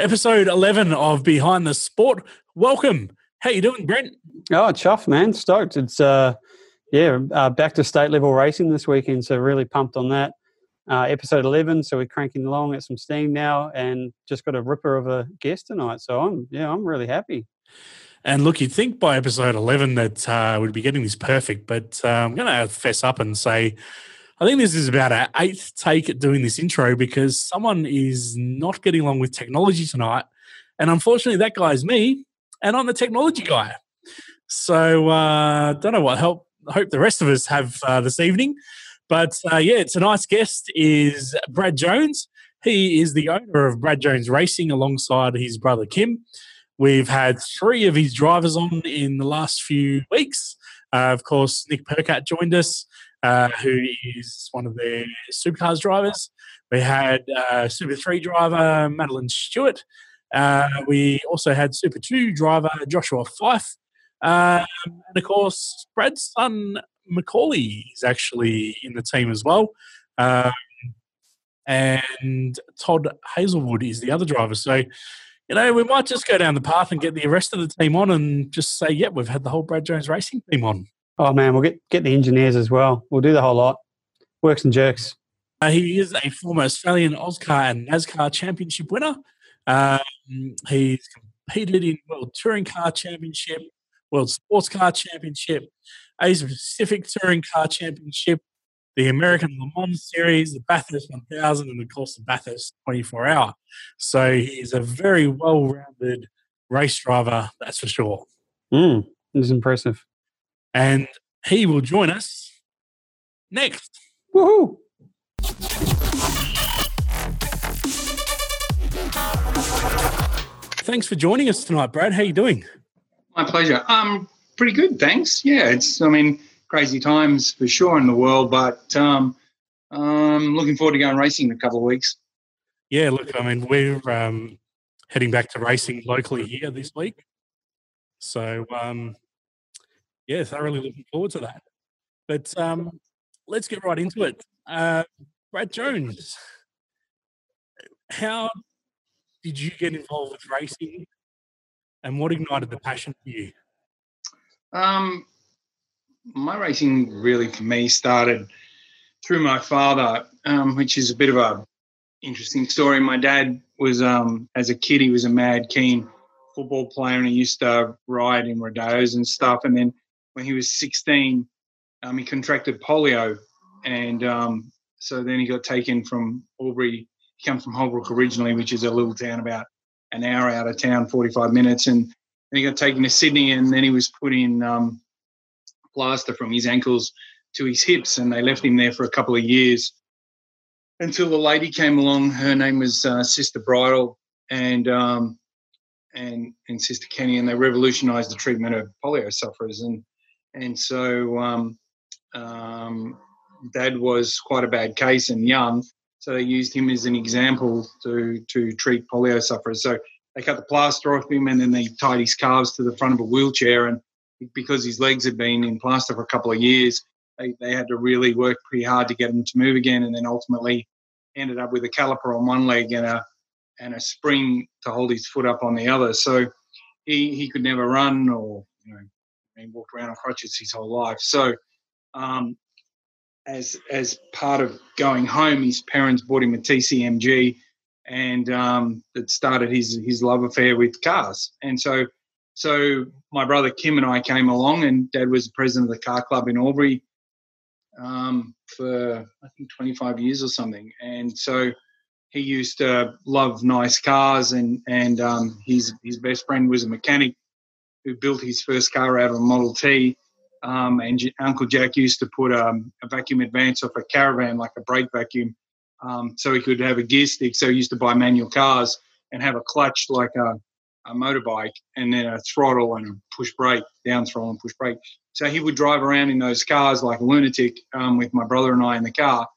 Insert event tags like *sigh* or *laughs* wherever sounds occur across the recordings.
episode 11 of Behind the Sport. Welcome. How you doing, Brent? Oh, chuffed, man. Stoked. It's, uh, yeah, uh, back to state level racing this weekend, so really pumped on that. Uh, episode 11, so we're cranking along at some steam now and just got a ripper of a guest tonight. So I'm, yeah, I'm really happy. And look, you'd think by episode 11 that uh, we'd be getting this perfect, but uh, I'm going to fess up and say I think this is about our eighth take at doing this intro because someone is not getting along with technology tonight. And unfortunately, that guy is me, and I'm the technology guy. So I uh, don't know what help. I hope the rest of us have uh, this evening. But uh, yeah, tonight's guest is Brad Jones. He is the owner of Brad Jones Racing alongside his brother Kim. We've had three of his drivers on in the last few weeks. Uh, of course, Nick Percat joined us uh, who is one of their supercars drivers. We had uh, Super 3 driver Madeline Stewart. Uh, we also had Super 2 driver Joshua Fife. Um, and of course, Brad's son Macaulay is actually in the team as well. Um, and Todd Hazelwood is the other driver. So, you know, we might just go down the path and get the rest of the team on and just say, yep, yeah, we've had the whole Brad Jones racing team on. Oh man, we'll get get the engineers as well. We'll do the whole lot. Works and jerks. Uh, he is a former Australian AUSCAR and NASCAR Championship winner. Um, he's competed in World Touring Car Championship, World Sports Car Championship, Asia Pacific Touring Car Championship, the American Le Mans Series, the Bathurst 1000, and of course the Bathurst 24 Hour. So he's a very well-rounded race driver, that's for sure. Mm, it's impressive and he will join us next. Woohoo! Thanks for joining us tonight, Brad. How you doing? My pleasure. Um, pretty good, thanks. Yeah, it's I mean crazy times for sure in the world, but um, um, looking forward to going racing in a couple of weeks. Yeah, look, I mean we're um, heading back to racing locally here this week, so um, yes, I'm really looking forward to that. But um, let's get right into it. Uh, Brad Jones, how did you get involved with racing, and what ignited the passion for you? Um, my racing really for me started through my father, um, which is a bit of a interesting story. My dad was, um, as a kid, he was a mad keen football player, and he used to ride in rodeos and stuff. And then when he was 16, um, he contracted polio, and um, so then he got taken from Albury. He comes from Holbrook originally, which is a little town about an hour out of town, 45 minutes, and then he got taken to Sydney, and then he was put in um, plaster from his ankles to his hips, and they left him there for a couple of years until a lady came along. Her name was uh, Sister Bridal, and um, and and Sister Kenny, and they revolutionised the treatment of polio sufferers. And and so um, um, Dad was quite a bad case and young, so they used him as an example to to treat polio sufferers. So they cut the plaster off him, and then they tied his calves to the front of a wheelchair, and because his legs had been in plaster for a couple of years, they, they had to really work pretty hard to get him to move again, and then ultimately ended up with a caliper on one leg and a and a spring to hold his foot up on the other. So he, he could never run or you know walked around on crutches his whole life. So, um, as as part of going home, his parents bought him a TCMG, and um, it started his his love affair with cars. And so, so my brother Kim and I came along, and Dad was president of the car club in Albury um, for I think 25 years or something. And so he used to love nice cars, and and um, his his best friend was a mechanic who built his first car out of a Model T. Um, and Uncle Jack used to put um, a vacuum advance off a caravan, like a brake vacuum, um, so he could have a gear stick. So he used to buy manual cars and have a clutch like a, a motorbike, and then a throttle and a push brake, down throttle and push brake. So he would drive around in those cars like a lunatic um, with my brother and I in the car.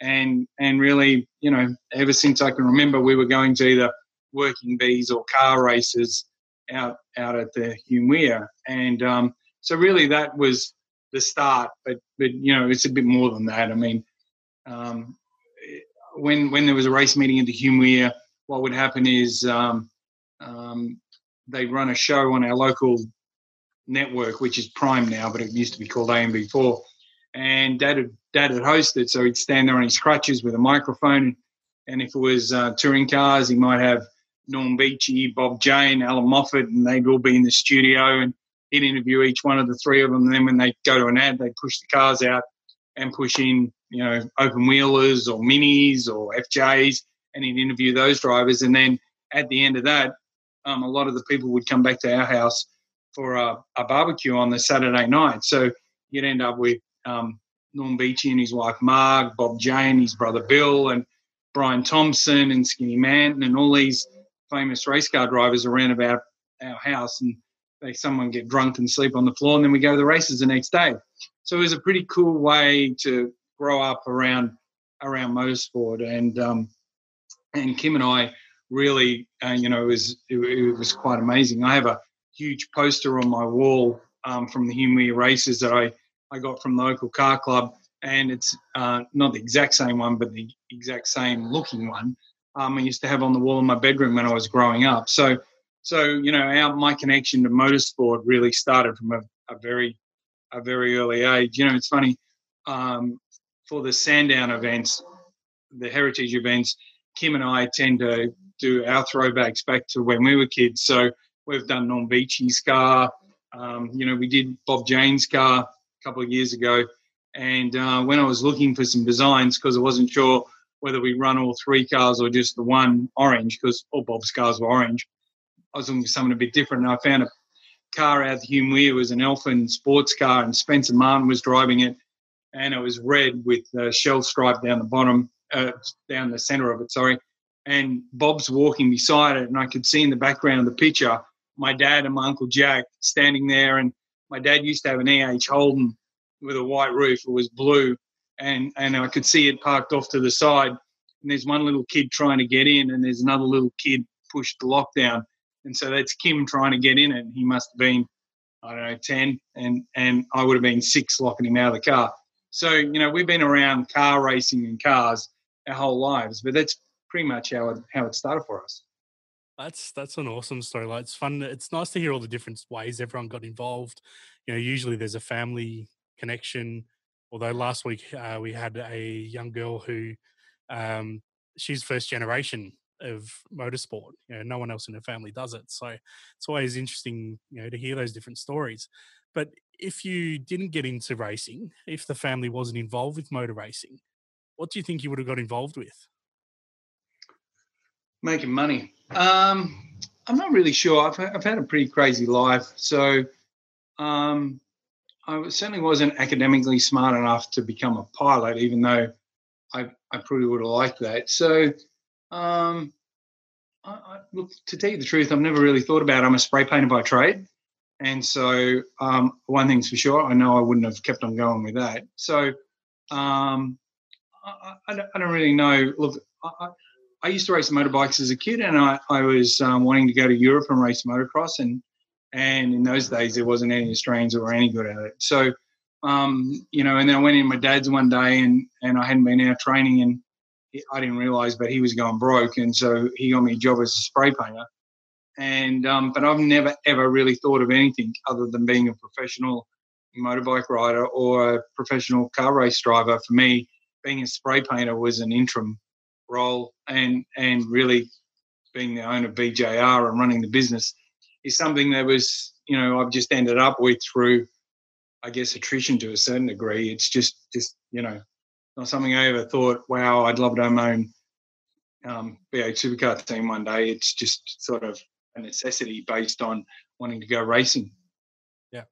And, and really, you know, ever since I can remember, we were going to either working bees or car races out out at the Hume Weir, and um, so really that was the start. But but you know it's a bit more than that. I mean, um, when when there was a race meeting at the Hume Weir, what would happen is um, um, they run a show on our local network, which is Prime now, but it used to be called AMV4. And Dad had, Dad had hosted, so he'd stand there on his crutches with a microphone. And if it was uh, touring cars, he might have Norm Beechey, Bob Jane, Allan Moffat, and they'd all be in the studio and he'd interview each one of the three of them. And then when they go to an ad, they'd push the cars out and push in, you know, open wheelers or minis or FJs, and he'd interview those drivers. And then at the end of that, um, a lot of the people would come back to our house for a, a barbecue on the Saturday night. So you'd end up with um, Norm Beechey and his wife Marg, Bob Jane, his brother Bill, and Brian Thompson and Skinny Manton, and all these famous race car drivers around about our house. And they someone get drunk and sleep on the floor, and then we go to the races the next day. So it was a pretty cool way to grow up around around motorsport, and um, and Kim and I really, uh, you know, it was it, it, was quite amazing. I have a huge poster on my wall um, from the Hume races that I I got from the local car club, and it's uh, not the exact same one, but the exact same looking one. Um, I used to have on the wall in my bedroom when I was growing up. So so you know, our my connection to motorsport really started from a, a very a very early age. You know, it's funny um, for the Sandown events, the heritage events. Kim and I tend to do our throwbacks back to when we were kids. So we've done Norm Beechey's car. Um, you know, we did Bob Jane's car a couple of years ago. And uh, when I was looking for some designs, because I wasn't sure whether we run all three cars or just the one orange, because all Bob's cars were orange, I was looking for something a bit different. And I found a car out of Hume Weir. It was an Elfin sports car, and Spencer Martin was driving it. And it was red with a shell stripe down the bottom, uh, down the centre of it, sorry. And Bob's walking beside it, and I could see in the background of the picture my dad and my uncle Jack standing there. And my dad used to have an EH Holden with a white roof. It was blue, and and I could see it parked off to the side. And there's one little kid trying to get in, and there's another little kid pushed the lockdown. And so that's Kim trying to get in and He must have been, I don't know, 10, and, and I would have been six locking him out of the car. So, you know, we've been around car racing and cars our whole lives, but that's pretty much how it, how it started for us. That's that's an awesome story. Like it's fun. It's nice to hear all the different ways everyone got involved. You know, usually there's a family connection. Although last week uh, we had a young girl who um, she's first generation of motorsport. You know, no one else in her family does it. So it's always interesting, you know, to hear those different stories. But if you didn't get into racing, if the family wasn't involved with motor racing, what do you think you would have got involved with? Making money. Um, I'm not really sure. I've, I've had a pretty crazy life. So um, I certainly wasn't academically smart enough to become a pilot, even though I, I probably would have liked that. So um, I, I, look, to tell you the truth, I've never really thought about. It. I'm a spray painter by trade, and so um, one thing's for sure, I know I wouldn't have kept on going with that. So um, I, I, don't, I, don't, really know. Look, I, used to race motorbikes as a kid, and I, was um, wanting to go to Europe and race motocross, and and in those days there wasn't any Australians who were any good at it. So um, you know, and then I went in my dad's one day, and and I hadn't been out training, and I didn't realize, but he was going broke, and so he got me a job as a spray painter. And um, but I've never ever really thought of anything other than being a professional motorbike rider or a professional car race driver. For me, being a spray painter was an interim role, and and really being the owner of BJR and running the business is something that was you know I've just ended up with through I guess attrition to a certain degree. It's just just you know not something I ever thought, wow, I'd love to own my own um, V8 supercar team one day. It's just sort of a necessity based on wanting to go racing. Yeah.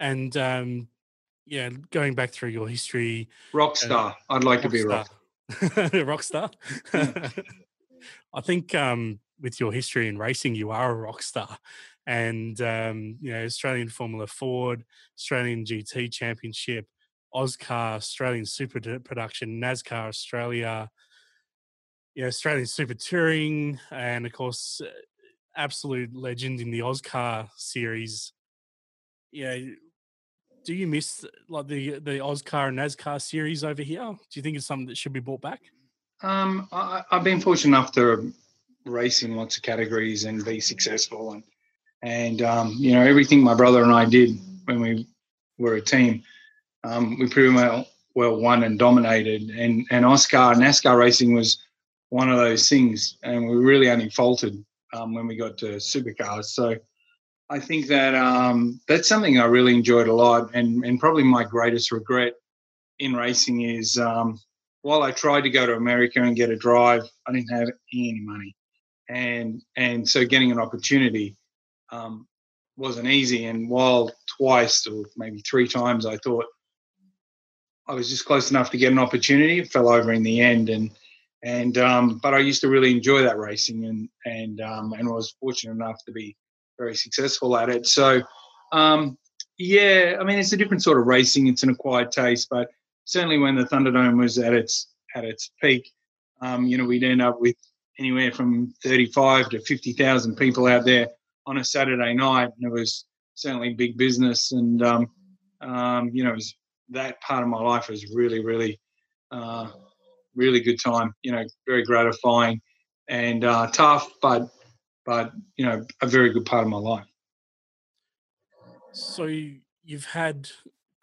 And um, yeah, going back through your history. Rock uh, star. Uh, I'd like rock to be a rock star. rock star. I think um, with your history in racing, you are a rock star. And, um, you know, Australian Formula Ford, Australian GT Championship, AUSCAR, Australian Super Production, NASCAR Australia, you know, Australian Super Touring, and of course, uh, absolute legend in the AUSCAR series. Yeah, do you miss like the the AUSCAR and NASCAR series over here? Do you think it's something that should be brought back? Um, I, have been fortunate enough to race in lots of categories and be successful. And and um, you know everything my brother and I did when we were a team, um, we pretty well well won and dominated. And and AUSCAR NASCAR racing was one of those things, and we really only faltered um, when we got to supercars. So I think that um, that's something I really enjoyed a lot, and and probably my greatest regret in racing is um, while I tried to go to America and get a drive, I didn't have any money, and and so getting an opportunity um, wasn't easy. And while twice or maybe three times I thought I was just close enough to get an opportunity, it fell over in the end, and and um, but I used to really enjoy that racing, and and um, and was fortunate enough to be very successful at it. So, um, yeah, I mean, it's a different sort of racing. It's an acquired taste, but certainly when the Thunderdome was at its at its peak, um, you know, we'd end up with anywhere from 35 to 50,000 people out there on a Saturday night, and it was certainly big business. And um, um, you know, was, that part of my life was really, really, uh, really good time. You know, very gratifying and uh, tough, but but you know, a very good part of my life. So you've had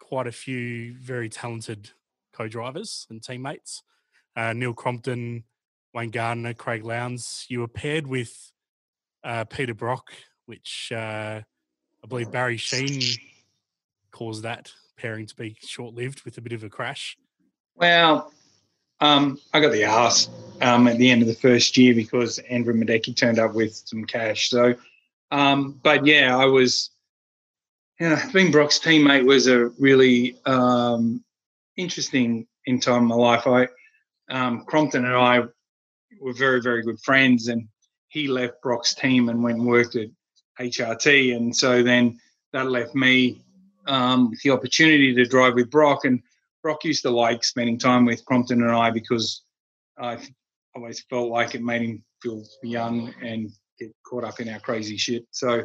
quite a few very talented co-drivers and teammates. Uh, Neil Crompton, Wayne Gardner, Craig Lowndes. You were paired with uh, Peter Brock, which uh, I believe Barry Sheene caused that pairing to be short-lived with a bit of a crash. Well, um, I got the ask um, at the end of the first year because Andrew Miedecke turned up with some cash. So, um, but yeah, I was, you know, being Brock's teammate was a really um, interesting in time in my life. I, um, Crompton and I were very, very good friends, and he left Brock's team and went and worked at HRT, and so then that left me um, the opportunity to drive with Brock and Brock used to like spending time with Crompton and I because I always felt like it made him feel young and get caught up in our crazy shit. So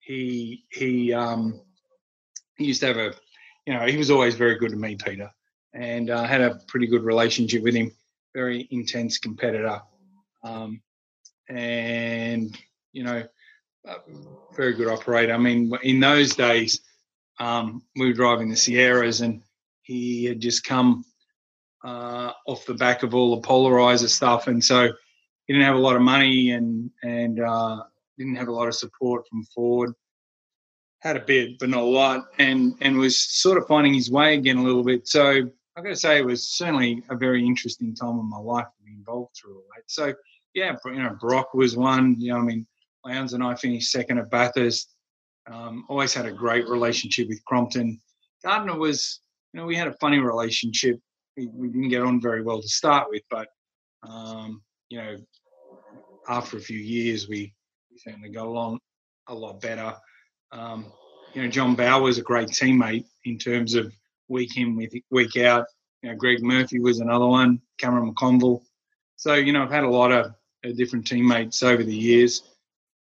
he he um, he used to have a you know he was always very good to me, Peter, and I uh, had a pretty good relationship with him. Very intense competitor, um, and you know, very good operator. I mean, in those days, um, we were driving the Sierras and he had just come uh, off the back of all the polarizer stuff, and so he didn't have a lot of money and and uh, didn't have a lot of support from Ford. Had a bit, but not a lot, and and was sort of finding his way again a little bit. So I've got to say, it was certainly a very interesting time in my life to be involved through all that. So yeah, you know, Brock was one. You know, I mean, Lowndes and I finished second at Bathurst. Um, always had a great relationship with Crompton. Gardner was you know, we had a funny relationship. We, we didn't get on very well to start with, but um, you know, after a few years, we, we certainly got along a lot better. Um, you know, John Bowe was a great teammate in terms of week in, week, week out. You know, Greg Murphy was another one, Cameron McConville. So, you know, I've had a lot of uh, different teammates over the years.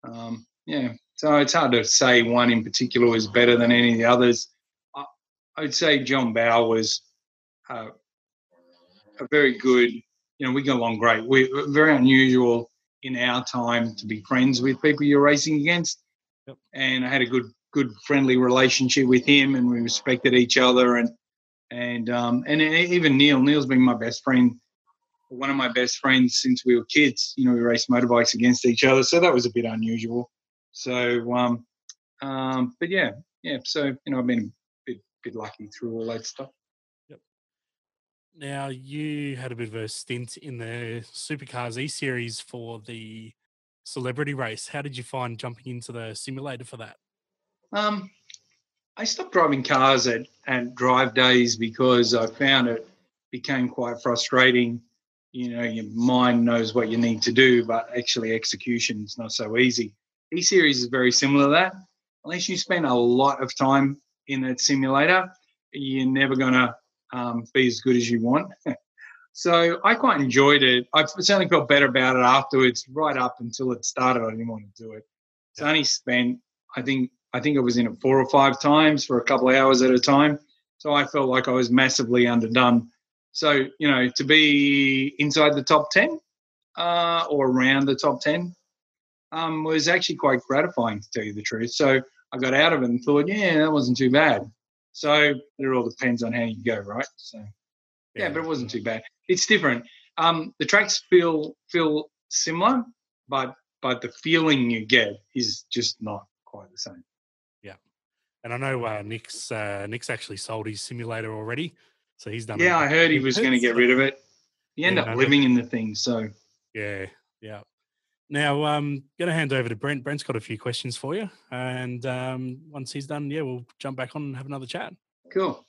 Um, yeah, so it's hard to say one in particular was better than any of the others. I would say John Bowe was uh, a very good. You know, we got along great. We are very unusual in our time to be friends with people you're racing against, yep. and I had a good, good friendly relationship with him, and we respected each other, and and um, and even Neil. Neil's been my best friend, one of my best friends since we were kids. You know, we raced motorbikes against each other, so that was a bit unusual. So, um, um, but yeah, yeah. So you know, I've been bit bit lucky through all that stuff. Yep. Now you had a bit of a stint in the Supercars E Series for the celebrity race. How did you find jumping into the simulator for that? Um, I stopped driving cars at, at drive days because I found it became quite frustrating. You know, your mind knows what you need to do, but actually execution is not so easy. E Series is very similar to that. Unless you spend a lot of time in that simulator, you're never going to um, be as good as you want. *laughs* so I quite enjoyed it. I certainly felt better about it afterwards. Right up until it started, I didn't want to do it. So I only spent, I think, I think I was in it four or five times for a couple of hours at a time. So I felt like I was massively underdone. So you know, to be inside the top ten, uh, or around the top 10 um, was actually quite gratifying, to tell you the truth. So I got out of it and thought, yeah, that wasn't too bad. So it all depends on how you go, right? So yeah, yeah but it wasn't too bad. It's different. Um, the tracks feel feel similar, but but the feeling you get is just not quite the same. And I know uh, Nick's uh, Nick's actually sold his simulator already, so he's done. Yeah, I heard he was going to get rid of it. He ended yeah, up living in the thing, so yeah, yeah. Now, um, going to hand over to Brent. Brent's got a few questions for you, and um, once he's done, yeah, we'll jump back on and have another chat. Cool.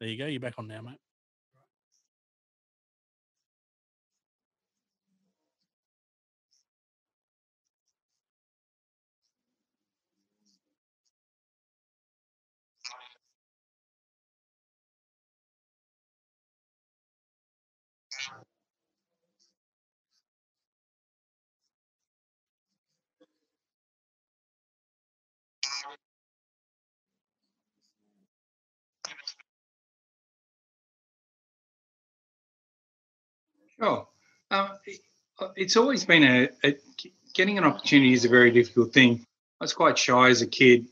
There you go. You're back on now, mate. Sure. Um, uh, it's always been a, a, getting an opportunity is a very difficult thing. I was quite shy as a kid,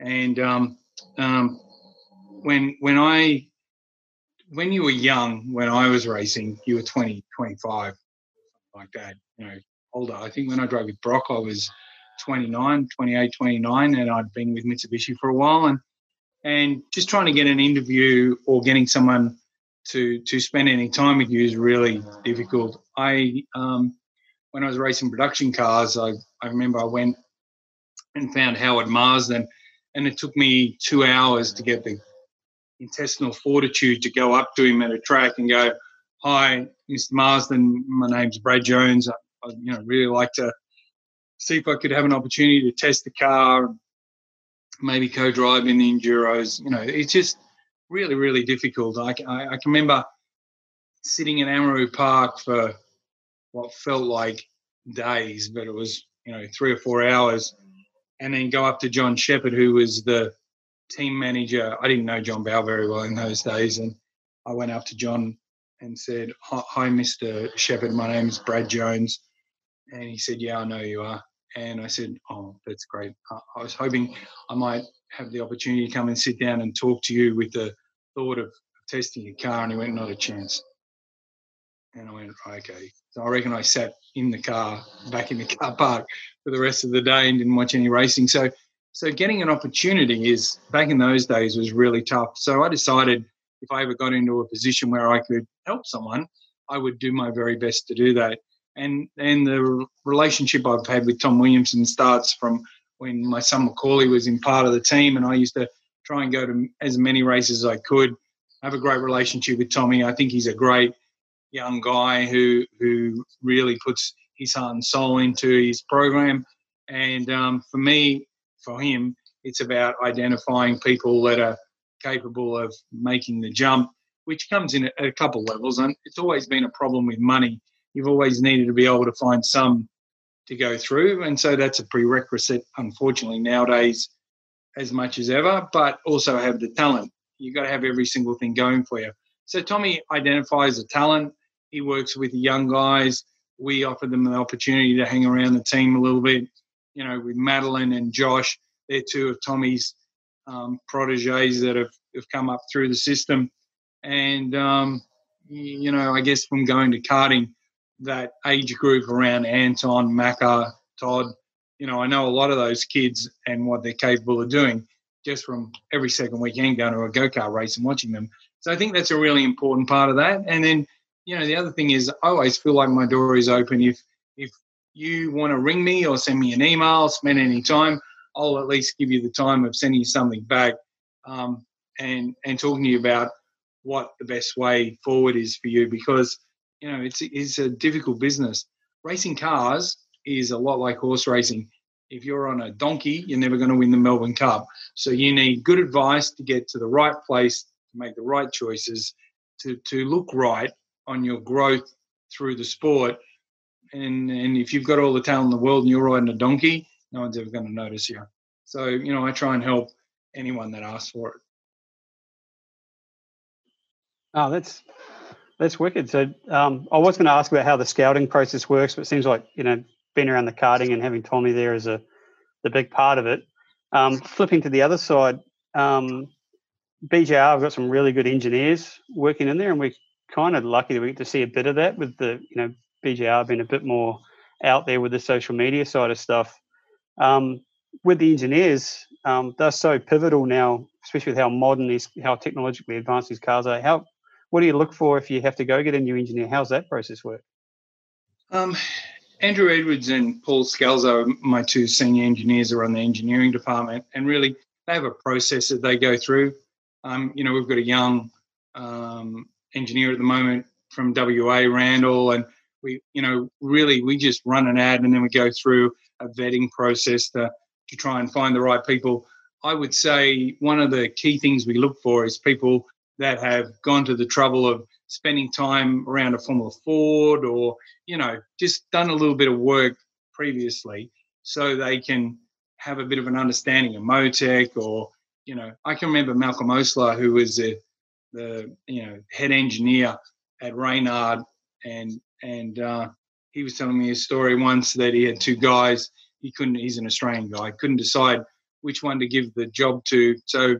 and um, um, when when I when you were young, when I was racing, you were 20, 25, like that. You know, older. I think when I drove with Brock, I was 29, 28, 29, and I'd been with Mitsubishi for a while, and and just trying to get an interview or getting someone to to spend any time with you is really difficult. I um, when I was racing production cars, I, I remember I went and found Howard Marsden, and it took me two hours to get the intestinal fortitude to go up to him at a track and go, "Hi, Mr. Marsden, my name's Brad Jones. I, I you know really like to see if I could have an opportunity to test the car, maybe co-drive in the enduros. You know, it's just really, really difficult. I, I, I, can remember sitting in Amaroo Park for what felt like days, but it was, you know, three or four hours, and then go up to John Shepherd, who was the team manager. I didn't know John Bowe very well in those days, and I went up to John and said, "Hi, Mr. Shepherd. My name's Brad Jones," and he said, "Yeah, I know you are." And I said, "Oh, that's great. I was hoping I might have the opportunity to come and sit down and talk to you with the thought of testing a car, and he went, not a chance. And I went, okay. So I reckon I sat in the car, back in the car *laughs* park for the rest of the day and didn't watch any racing. So, so getting an opportunity is back in those days was really tough. So I decided if I ever got into a position where I could help someone, I would do my very best to do that. And and the relationship I've had with Tom Williamson starts from when my son Macaulay was in part of the team, and I used to try and go to as many races as I could. Have a great relationship with Tommy. I think he's a great young guy who who really puts his heart and soul into his program. And um, for me, for him, it's about identifying people that are capable of making the jump, which comes in at a couple levels. And it's always been a problem with money. You've always needed to be able to find some to go through, and so that's a prerequisite. Unfortunately, nowadays as much as ever, but also have the talent. You've got to have every single thing going for you. So Tommy identifies the talent. He works with young guys. We offer them the opportunity to hang around the team a little bit. You know, with Madeline and Josh, they're two of Tommy's um, proteges that have, have come up through the system. And, um, you know, I guess from going to karting, that age group around Anton, Macca, Todd, you know, I know a lot of those kids and what they're capable of doing just from every second weekend going to a go kart race and watching them. So I think that's a really important part of that. And then, you know, the other thing is I always feel like my door is open. If if you want to ring me or send me an email, spend any time, I'll at least give you the time of sending you something back um, and and talking to you about what the best way forward is for you because you know it's it's a difficult business. Racing cars is a lot like horse racing. If you're on a donkey, you're never going to win the Melbourne Cup. So you need good advice to get to the right place, to make the right choices, to, to look right on your growth through the sport. And, and if you've got all the talent in the world and you're riding a donkey, no one's ever going to notice you. So, you know, I try and help anyone that asks for it. Oh, that's that's wicked. So um, I was going to ask about how the scouting process works, but it seems like you know being around the karting and having Tommy there is a the big part of it. Um, flipping to the other side, um, BJR have got some really good engineers working in there, and we're kind of lucky that we get to see a bit of that with the you know BJR being a bit more out there with the social media side of stuff. Um, with the engineers, um, they're so pivotal now, especially with how modern these, how technologically advanced these cars are. How, what do you look for if you have to go get a new engineer? How's that process work? Um, Andrew Edwards and Paul Scalzo, my two senior engineers, are on the engineering department, and really they have a process that they go through. Um, you know, we've got a young um, engineer at the moment from WA, Randall, and we, you know, really we just run an ad and then we go through a vetting process to to try and find the right people. I would say one of the key things we look for is people that have gone to the trouble of spending time around a Formula Ford or, you know, just done a little bit of work previously so they can have a bit of an understanding of Motec or, you know, I can remember Malcolm Oastler, who was the, the you know, head engineer at Reynard and, and, uh, he was telling me a story once that he had two guys he couldn't. He's an Australian guy. Couldn't decide which one to give the job to. So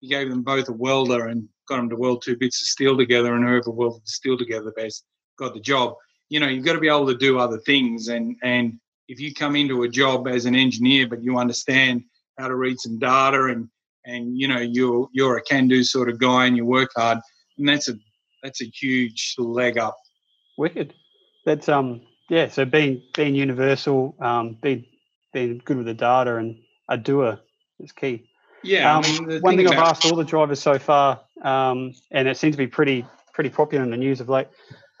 he gave them both a welder and got them to weld two bits of steel together, and whoever welded the steel together best got the job. You know, you've got to be able to do other things, and and if you come into a job as an engineer, but you understand how to read some data, and and you know you're you're a can-do sort of guy, and you work hard, and that's a that's a huge leg up. Wicked. That's um yeah. So being being universal, um, being being good with the data and a doer is key. Yeah. Um, I mean, one thing, thing I've asked all the drivers so far, um, and it seems to be pretty pretty popular in the news of late.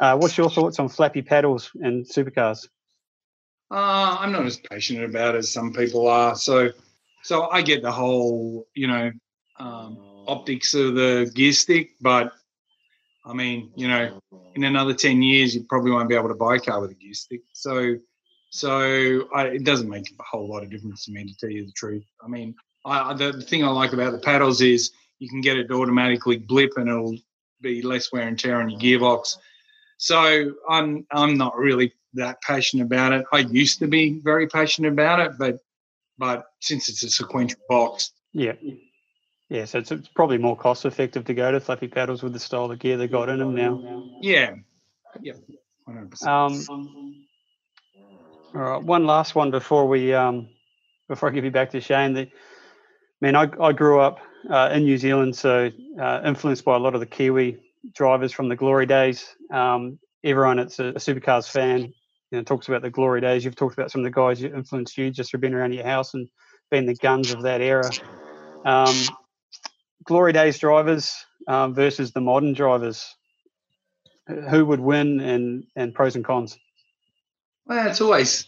Uh, what's your thoughts on flappy paddles and supercars? Uh, I'm not as passionate about it as some people are. So, so I get the whole, you know, um, optics of the gear stick, but I mean, you know, in another ten years, you probably won't be able to buy a car with a gear stick. So, so I, it doesn't make a whole lot of difference to me, to tell you the truth. I mean, I, the, the thing I like about the paddles is you can get it to automatically blip and it'll be less wear and tear on your gearbox. So I'm I'm not really that passionate about it. I used to be very passionate about it, but but since it's a sequential box, yeah, yeah. So it's, it's probably more cost effective to go to flappy paddles with the style of gear they got in them now. Yeah, yeah, 100%. Um, all right, one last one before we um, before I give you back to Shane. The, man, I, I grew up uh, in New Zealand, so uh, influenced by a lot of the Kiwi drivers from the glory days. Um, everyone that's a, a, supercars fan, you know, talks about the glory days. You've talked about some of the guys who influenced you just for being around your house and being the guns of that era. Um, glory days drivers um, versus the modern drivers. Who would win and and pros and cons? Well, it's always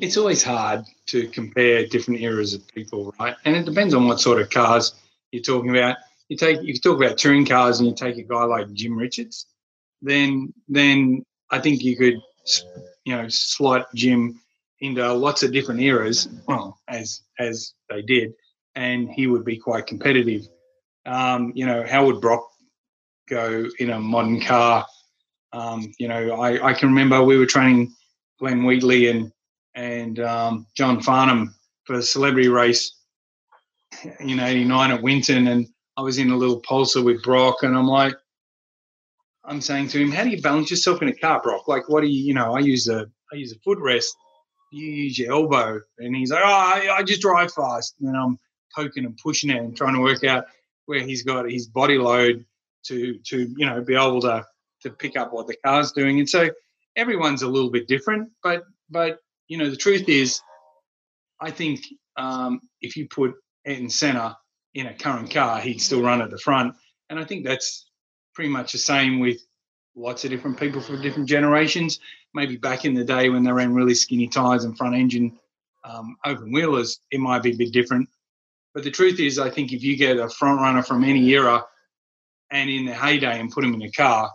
it's always hard to compare different eras of people, right? And it depends on what sort of cars you're talking about. You take you talk about touring cars, and you take a guy like Jim Richards, then then I think you could you know slot Jim into lots of different eras, well as as they did, and he would be quite competitive. Um, you know, how would Brock go in a modern car? Um, you know, I, I can remember we were training Glenn Wheatley and and um, John Farnham for the celebrity race in '89 at Winton, and I was in a little pulsar with Brock, and I'm like, I'm saying to him, "How do you balance yourself in a car, Brock? Like, what do you, you know? I use a I use a footrest. You use your elbow." And he's like, "Oh, I, I just drive fast." And I'm poking and pushing it and trying to work out where he's got his body load to to you know be able to to pick up what the car's doing. And so everyone's a little bit different, but but you know the truth is, I think um, if you put Ayrton Senna in a current car, he'd still run at the front, and I think that's pretty much the same with lots of different people from different generations. Maybe back in the day when they ran really skinny tires and front engine um, open wheelers, it might be a bit different. But the truth is, I think if you get a front runner from any era and in the heyday and put them in a car,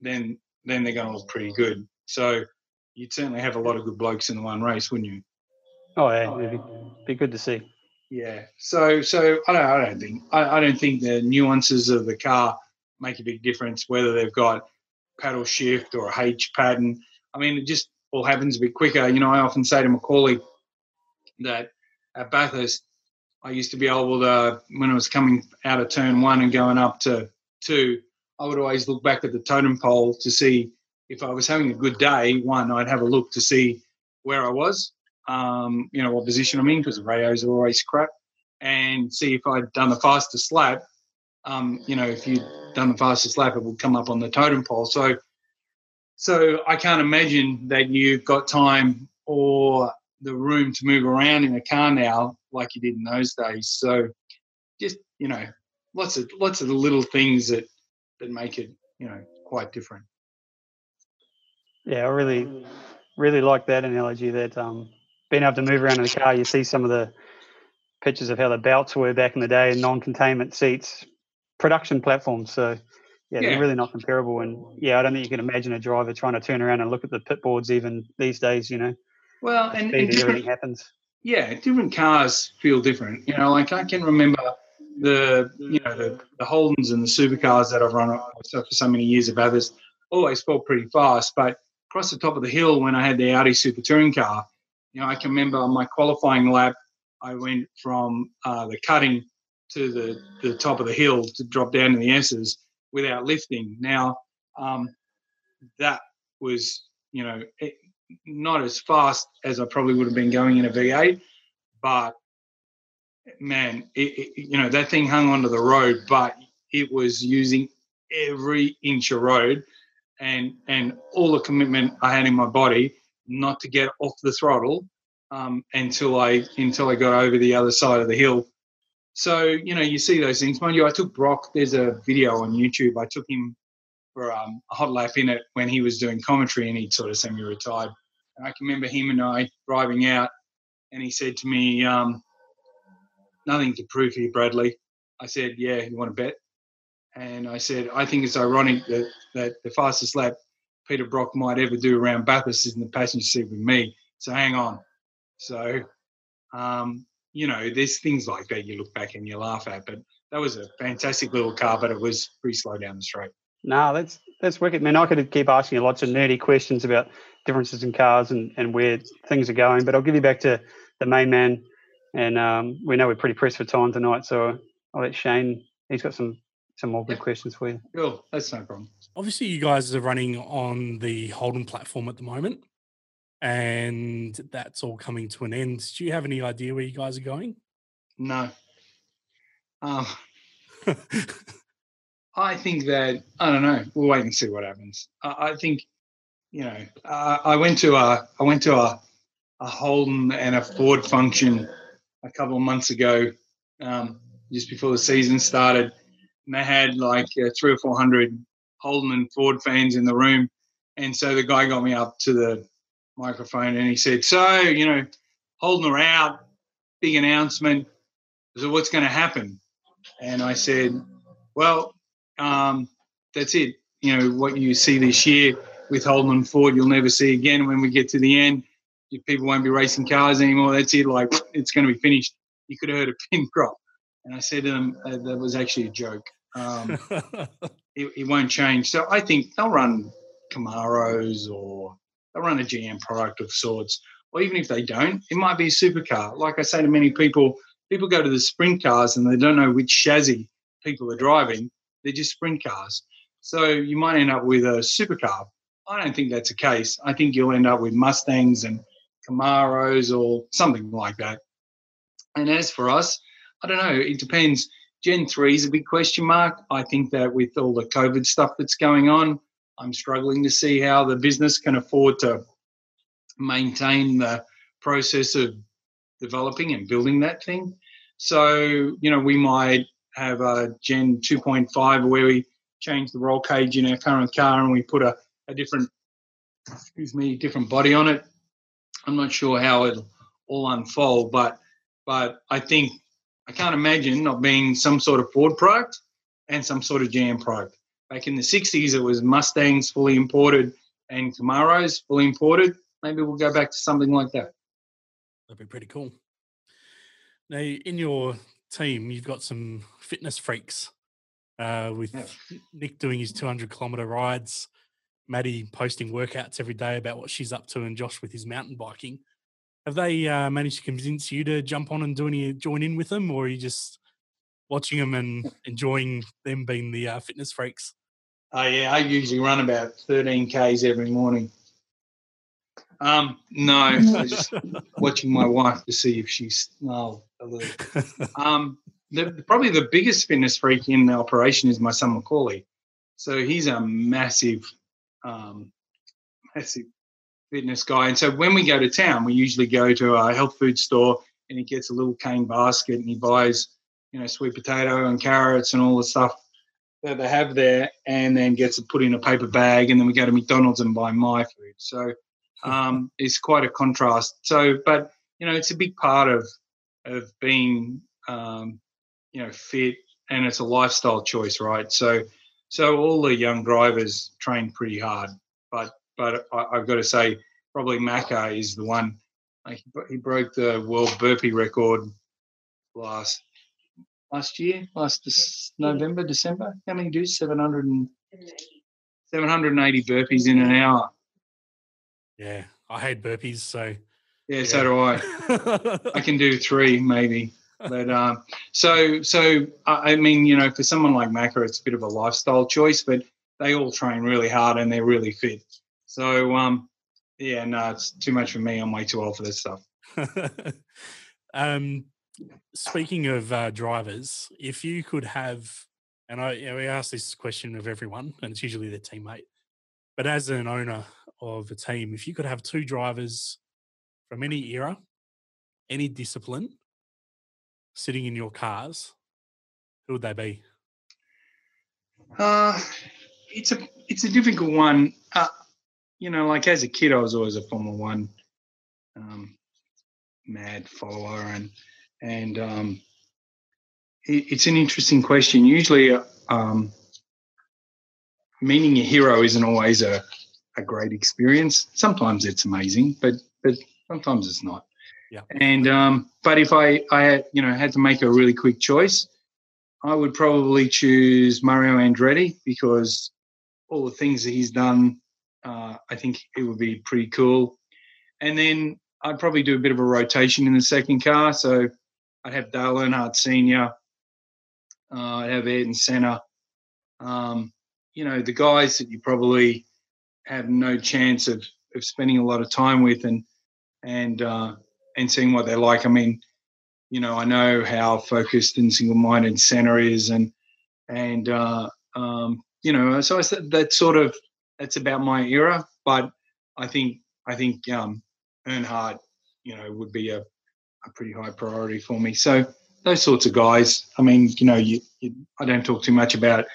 then then they're going to look pretty good. So you'd certainly have a lot of good blokes in the one race, wouldn't you? Oh yeah, oh, it'd be, be good to see. Yeah. So so I don't I don't think I, I don't think the nuances of the car make a big difference. Whether they've got paddle shift or a H pattern, I mean, it just all happens a bit quicker. You know, I often say to Macaulay that at Bathurst, I used to be able to, when I was coming out of turn one and going up to two, I would always look back at the totem pole to see if I was having a good day. One, I'd have a look to see where I was, um, you know, what position I'm in, because the radios are always crap, and see if I'd done the fastest lap. Um, you know, if you'd done the fastest lap, it would come up on the totem pole. So, so I can't imagine that you've got time or the room to move around in a car now like you did in those days. So just, you know, lots of lots of the little things that that make it, you know, quite different. Yeah, I really really like that analogy that um being able to move around in the car, you see some of the pictures of how the belts were back in the day and non-containment seats, production platforms. So yeah, yeah, they're really not comparable. And yeah, I don't think you can imagine a driver trying to turn around and look at the pit boards even these days. You know, well, and, and everything happens. Yeah, different cars feel different. You know, like I can remember the you know the, the Holdens and the supercars that I've run for so many years of others always felt pretty fast, but across the top of the hill when I had the Audi Super Touring car, you know, I can remember on my qualifying lap, I went from uh, the cutting to the, the top of the hill to drop down to the S's without lifting. Now, um, that was, you know, it, not as fast as I probably would have been going in a V8, but man, it, it, you know, that thing hung onto the road, but it was using every inch of road and and all the commitment I had in my body not to get off the throttle um, until I until I got over the other side of the hill. So you know, you see those things. Mind you, I took Brock. There's a video on YouTube. I took him for um, a hot lap in it when he was doing commentary and he'd sort of semi-retired. And I can remember him and I driving out, and he said to me, um, "Nothing to prove here, Bradley." I said, "Yeah, you want to bet?" And I said, I think it's ironic that, that the fastest lap Peter Brock might ever do around Bathurst is in the passenger seat with me. So hang on. So, um, you know, there's things like that you look back and you laugh at. But that was a fantastic little car, but it was pretty slow down the straight. No, that's that's wicked, man. I could keep asking you lots of nerdy questions about differences in cars and, and where things are going, but I'll give you back to the main man. And um, we know we're pretty pressed for time tonight, so I'll let Shane. He's got some some more good questions for you. Cool, that's no problem. Obviously, you guys are running on the Holden platform at the moment, and that's all coming to an end. Do you have any idea where you guys are going? No. Um, *laughs* I think that I don't know. We'll wait and see what happens. I, I think, you know, uh, I went to a I went to a, a Holden and a Ford function a couple of months ago, um, just before the season started and they had like uh, three or four hundred Holden and Ford fans in the room. And so the guy got me up to the microphone and he said, "So you know, Holden are out, big announcement. So what's going to happen?" And I said, "Well, um, that's it. You know what you see this year with Holden and Ford, you'll never see again when we get to the end. If people won't be racing cars anymore. That's it. Like it's going to be finished. You could have heard a *laughs* pin drop." And I said to them, uh, "That was actually a joke." Um, *laughs* it, it, won't change. So I think they'll run Camaros or they'll run a GM product of sorts. Or even if they don't, it might be a supercar. Like I say to many people, people go to the sprint cars and they don't know which chassis people are driving. They're just sprint cars. So you might end up with a supercar. I don't think that's the case. I think you'll end up with Mustangs and Camaros or something like that. And as for us, I don't know. It depends. Gen 3 is a big question mark. I think that with all the COVID stuff that's going on, I'm struggling to see how the business can afford to maintain the process of developing and building that thing. So, you know, we might have a Gen 2.5 where we change the roll cage in our current car and we put a, a different, excuse me, different body on it. I'm not sure how it'll all unfold, but but I think I can't imagine not being some sort of Ford product and some sort of GM product. Back in the 60s, it was Mustangs fully imported and Camaros fully imported. Maybe we'll go back to something like that. That'd be pretty cool. Now, in your team, you've got some fitness freaks. uh, with Yeah. Nick doing his 200 kilometer rides, Maddie posting workouts every day about what she's up to, and Josh with his mountain biking. Have they uh, managed to convince you to jump on and do any join in with them, or are you just watching them and enjoying them being the uh, fitness freaks? Oh yeah, I usually run about 13 k's every morning. Um, no, I just *laughs* watching my wife to see if she's little. *laughs* Um, the, probably the biggest fitness freak in the operation is my son Macauley. So he's a massive, um, massive fitness guy. And so when we go to town, we usually go to a health food store and he gets a little cane basket and he buys, you know, sweet potato and carrots and all the stuff that they have there, and then gets it put in a paper bag. And then we go to McDonald's and buy my food. So *laughs* um, it's quite a contrast. So, but you know, it's a big part of of being um, you know fit, and it's a lifestyle choice, right? So, so all the young drivers train pretty hard, but but I, I've got to say, probably Macca is the one. Like he broke the world burpee record last last year, last November, December. How many do 700 and 780 burpees in an hour? yeah, I hate burpees, so Yeah, so do I. *laughs* I can do three maybe. But um, so so I I mean, you know, for someone like Macca, it's a bit of a lifestyle choice, but they all train really hard and they're really fit. So um, yeah, no, it's too much for me. I'm way too old for this stuff. *laughs* um, speaking of uh, drivers, if you could have, and I you know, we ask this question of everyone, and it's usually their teammate, but as an owner of a team, if you could have two drivers from any era, any discipline, sitting in your cars, who would they be? Uh, it's a it's a difficult one. Uh, you know, like as a kid, I was always a Formula One um, mad follower, and and um, it, it's an interesting question. Usually, uh, um, meeting a hero isn't always a, a great experience. Sometimes it's amazing, but but sometimes it's not. Yeah. And um, but if I I you know had to make a really quick choice, I would probably choose Mario Andretti because all the things that he's done, uh, I think it would be pretty cool. And then I'd probably do a bit of a rotation in the second car. So I'd have Dale Earnhardt Senior, uh, I'd have Ayrton Senna. Um, you know, the guys that you probably have no chance of, of spending a lot of time with and and uh, and seeing what they're like. I mean, you know, I know how focused and single-minded Senna is, and and uh, um, you know, so I said that sort of that's about my era. But I think I think um, Earnhardt, you know, would be a, a pretty high priority for me. So those sorts of guys. I mean, you know, you, you I don't talk too much about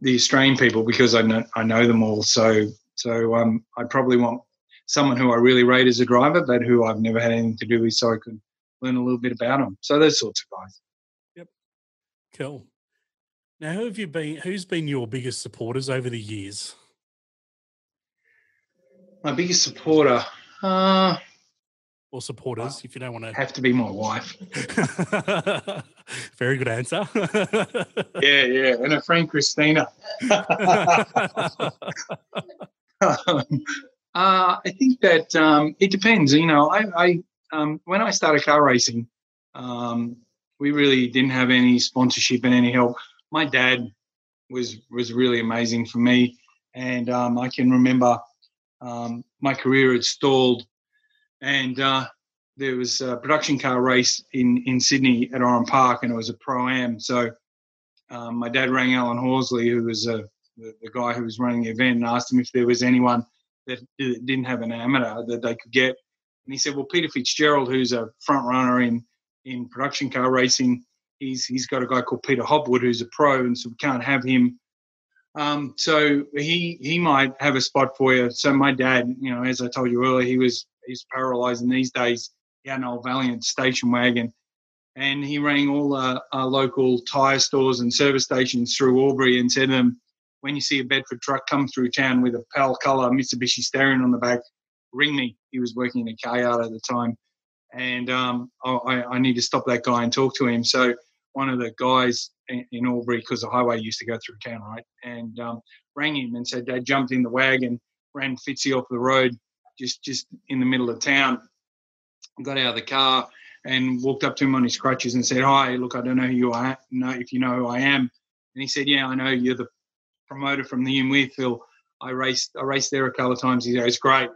the Australian people because I know I know them all. So so um, I probably want someone who I really rate as a driver, but who I've never had anything to do with, so I could learn a little bit about them. So those sorts of guys. Yep. Cool. Now, who have you been? Who's been your biggest supporters over the years? My biggest supporter uh, Or supporters, if you don't want to have to be my wife. *laughs* Very good answer. *laughs* Yeah, yeah, and a friend Christina. *laughs* um, uh, I think that um, it depends. You know, I, I um, when I started car racing, um, we really didn't have any sponsorship and any help. My dad was was really amazing for me, and um, I can remember um, my career had stalled, and uh, there was a production car race in in Sydney at Oran Park, and it was a pro am. So um, my dad rang Alan Horsley, who was a the, the guy who was running the event, and asked him if there was anyone that didn't have an amateur that they could get. And he said, "Well, Peter Fitzgerald, who's a front runner in in production car racing, he's he's got a guy called Peter Hopwood who's a pro, and so we can't have him. Um, so he he might have a spot for you. So my dad, you know, as I told you earlier, he was he's paralysed, and these days he had an old Valiant station wagon, and he rang all uh, our local tyre stores and service stations through Albury and said to them, when you see a Bedford truck come through town with a pale colour Mitsubishi Starion on the back, ring me. He was working in a car yard at the time, and um, I, I need to stop that guy and talk to him. So one of the guys in, Albury, because the highway used to go through town, right? And um, rang him and said they jumped in the wagon, ran Fitzy off the road, just just in the middle of town. Got out of the car and walked up to him on his crutches and said, "Hi, look, I don't know who you are. Know if you know who I am." And he said, "Yeah, I know you're the promoter from the Phil. I raced I raced there a couple of times." He goes, "Great."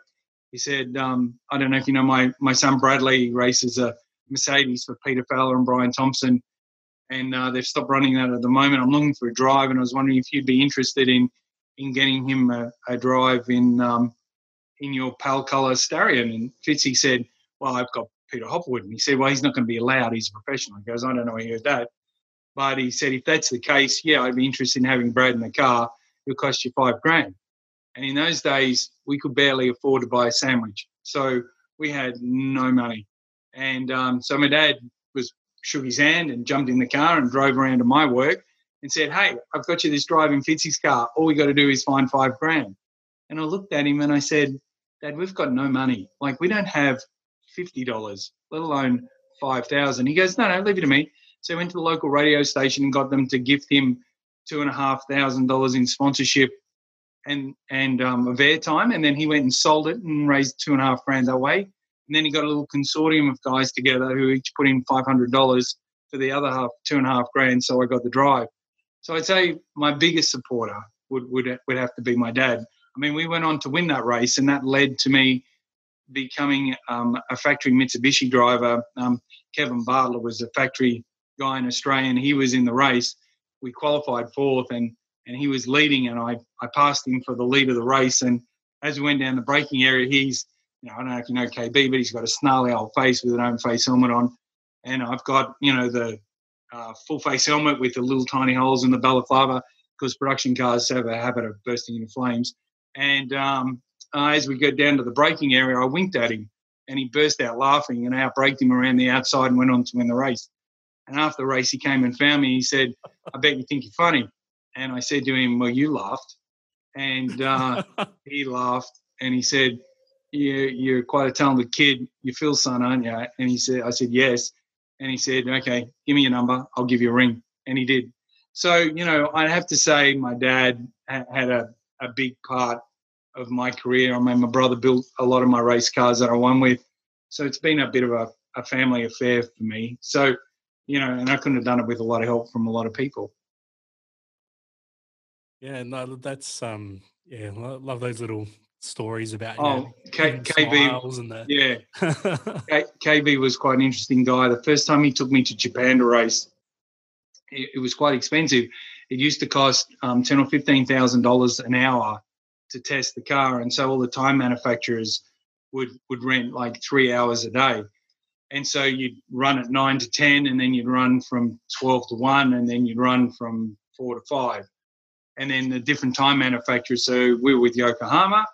He said, um, "I don't know if you know my my son Bradley races a Mercedes for Peter Fowler and Brian Thompson, and uh, they've stopped running that at the moment. I'm looking for a drive, and I was wondering if you'd be interested in in getting him a, a drive in um, in your pale colour Starion." And Fitzy said, "Well, I've got Peter Hopwood," and he said, "Well, he's not going to be allowed. He's a professional." He goes, "I don't know you heard that." But he said, if that's the case, yeah, I'd be interested in having Brad in the car. It'll cost you five grand. And in those days, we could barely afford to buy a sandwich. So we had no money. And um, so my dad shook his hand and jumped in the car and drove around to my work and said, Hey, I've got you this driving Fitzy's car. All we got to do is find five grand. And I looked at him and I said, Dad, we've got no money. Like we don't have fifty dollars, let alone five thousand. He goes, No, no, leave it to me. So he went to the local radio station and got them to gift him two and a half thousand dollars in sponsorship and and um, of airtime, and then he went and sold it and raised two and a half grand that way. And then he got a little consortium of guys together who each put in five hundred dollars for the other half, two and a half grand. So I got the drive. So I'd say my biggest supporter would would would have to be my dad. I mean, we went on to win that race, and that led to me becoming um, a factory Mitsubishi driver. Um, Kevin Bartlett was a factory guy in Australia, and he was in the race. We qualified fourth, and and he was leading, and I I passed him for the lead of the race. And as we went down the braking area, he's you know I don't know if you know KB, but he's got a snarly old face with an open face helmet on, and I've got you know the uh, full face helmet with the little tiny holes in the balaclava because production cars have a habit of bursting into flames. And um, uh, as we go down to the braking area, I winked at him and he burst out laughing and I outbraked him around the outside and went on to win the race. And after the race, he came and found me. He said, I bet you think you're funny. And I said to him, Well, you laughed. And uh, *laughs* he laughed and he said, you're, you're quite a talented kid. You feel son, aren't you? And he said, I said, Yes. And he said, Okay, give me your number. I'll give you a ring. And he did. So, you know, I have to say my dad had a, a big part of my career. I mean, my brother built a lot of my race cars that I won with. So it's been a bit of a, a family affair for me. So you know, and I couldn't have done it with a lot of help from a lot of people. Yeah, no, that's um, yeah, love those little stories about oh, know, K- KB and the yeah, *laughs* K- KB was quite an interesting guy. The first time he took me to Japan to race, it, it was quite expensive. It used to cost um, ten or fifteen thousand dollars an hour to test the car, and so all the time manufacturers would would rent like three hours a day and so you'd run at nine to ten, and then you'd run from twelve to one, and then you'd run from four to five, and then the different time manufacturers. So we were with Yokohama,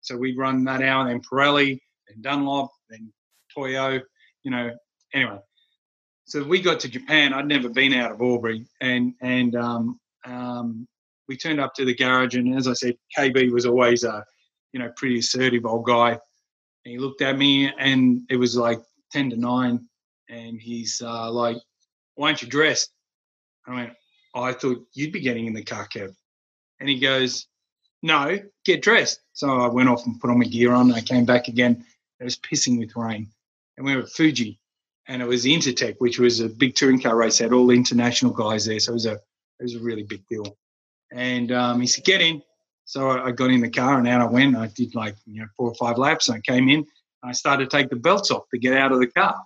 so we'd run that hour, then Pirelli, then Dunlop, then Toyo, you know. Anyway, so we got to Japan. I'd never been out of Albury, and and um, um, we turned up to the garage, and as I said, KB was always a, you know, pretty assertive old guy. And he looked at me, and it was like 10 to 9 and he's uh, like, why aren't you dressed? I went, I thought you'd be getting in the car, Kev. And he goes, no, get dressed. So I went off and put on my gear on. I came back again. It was pissing with rain. And we were at Fuji. And it was Intertech, which was a big touring car race. They had all international guys there. So it was a, it was a really big deal. And um, he said, get in. So I got in the car and out I went. I did like you know four or five laps. I came in I started to take the belts off to get out of the car.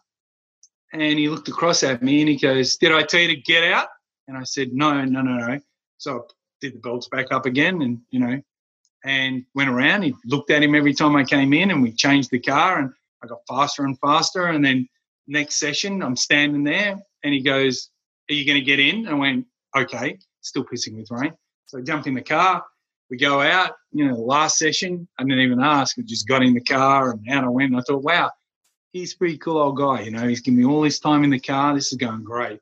And he looked across at me and he goes, Did I tell you to get out? And I said, No, no, no, no. So I did the belts back up again and, you know, and went around. He looked at him every time I came in and we changed the car and I got faster and faster. And then next session, I'm standing there and he goes, Are you going to get in? And I went, Okay, still pissing with rain. So I jumped in the car we go out, you know, the last session, I didn't even ask. I just got in the car and out I went. And I thought, wow, he's pretty cool old guy. You know, he's giving me all this time in the car. This is going great.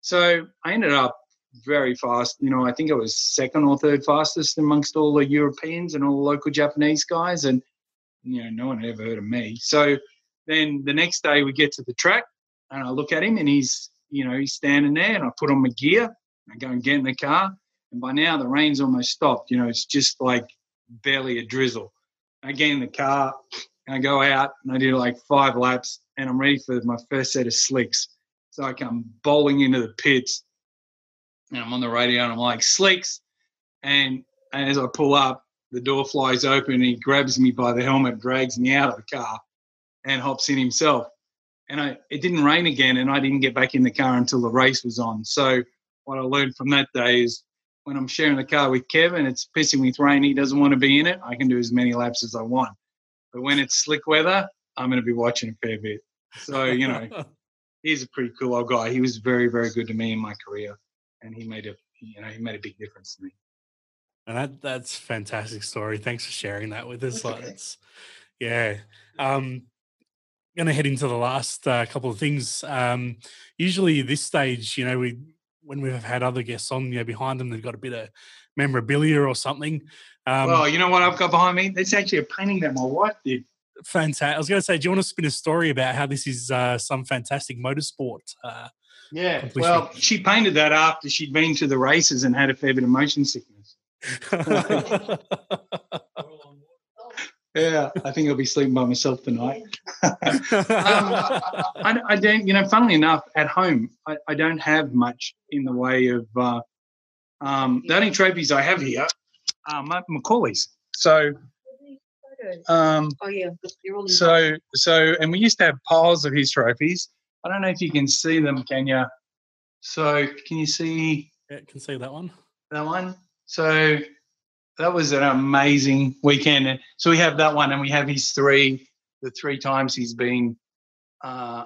So I ended up very fast. You know, I think I was second or third fastest amongst all the Europeans and all the local Japanese guys. And, you know, no one had ever heard of me. So then the next day we get to the track and I look at him and he's you know, he's standing there, and I put on my gear. I go and get in the car, and by now the rain's almost stopped. You know, it's just like barely a drizzle. I get in the car, and I go out, and I do like five laps, and I'm ready for my first set of slicks. So I come bowling into the pits, and I'm on the radio, and I'm like slicks, and, and as I pull up, the door flies open, and he grabs me by the helmet, drags me out of the car, and hops in himself. And I, it didn't rain again, and I didn't get back in the car until the race was on. So what I learned from that day is when I'm sharing the car with Kevin, it's pissing with rain. He doesn't want to be in it. I can do as many laps as I want. But when it's slick weather, I'm going to be watching a fair bit. So, you know, *laughs* he's a pretty cool old guy. He was very, very good to me in my career. And he made a, you know, he made a big difference to me. And that that's fantastic story. Thanks for sharing that with us. Like, okay. yeah. Um, going to head into the last uh, couple of things. Um, usually, this stage, you know, we when we've had other guests on, you know, behind them, they've got a bit of memorabilia or something. Um, well, you know what I've got behind me? It's actually a painting that my wife did. fantastic. I was going to say, do you want to spin a story about how this is uh, some fantastic motorsport? Uh, Yeah. Completely. Well, she painted that after she'd been to the races and had a fair bit of motion sickness. *laughs* Yeah, I think I'll be sleeping by myself tonight. *laughs* I, I don't, you know, funnily enough, at home, I, I don't have much in the way of. Uh, um, the only trophies I have here are Ma- Macauley's. So, um, Oh, yeah, you're all in. so, so, and we used to have piles of his trophies. I don't know if you can see them, can you? So, can you see yeah, can see that one. that one? So, that was an amazing weekend. So we have that one, and we have his three, the three times he's been uh,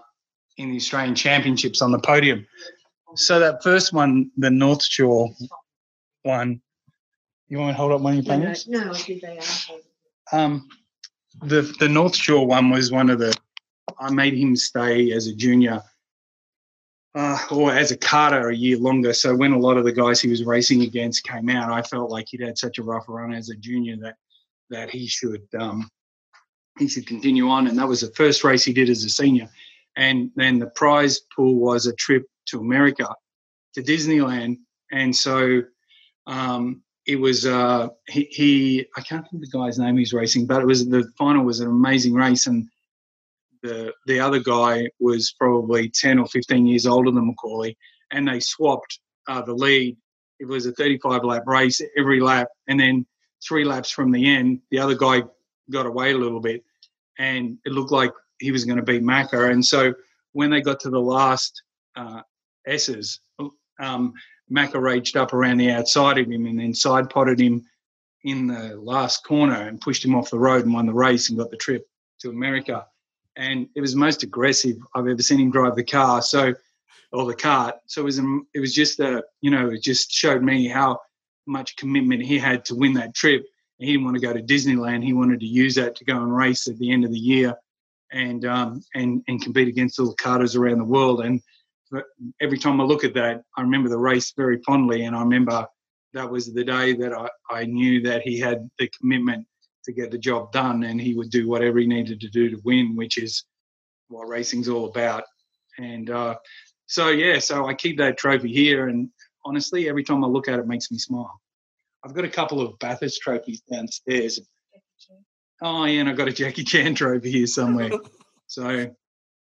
in the Australian Championships on the podium. So that first one, the North Shore one, you want to hold up one of your No, no, no, I think they are. Um, the the North Shore one was one of the. I made him stay as a junior, uh, or as a karter a year longer. So when a lot of the guys he was racing against came out, I felt like he'd had such a rough run as a junior that that he should um, he should continue on. And that was the first race he did as a senior. And then the prize pool was a trip to America, to Disneyland. And so um, it was uh, he, he I can't think of the guy's name he's racing, but it was the final was an amazing race, and the the other guy was probably ten or fifteen years older than Macauley, and they swapped uh, the lead. It was a 35 lap race every lap, and then three laps from the end, the other guy got away a little bit, and it looked like he was going to beat Macca. And so when they got to the last uh, S's, um, Macca raged up around the outside of him and then side potted him in the last corner and pushed him off the road and won the race and got the trip to America. And it was the most aggressive I've ever seen him drive the car. So, or the kart. So it was, um, it was just a, you know, it just showed me how much commitment he had to win that trip. He didn't want to go to Disneyland. He wanted to use that to go and race at the end of the year and um, and and compete against all the karters around the world. And every time I look at that, I remember the race very fondly, and I remember that was the day that I, I knew that he had the commitment to get the job done, and he would do whatever he needed to do to win, which is what racing's all about. And uh, so yeah, so I keep that trophy here, and honestly, every time I look at it, it makes me smile. I've got a couple of Bathurst trophies downstairs. Oh yeah, and I've got a Jackie Chan trophy here somewhere. *laughs* So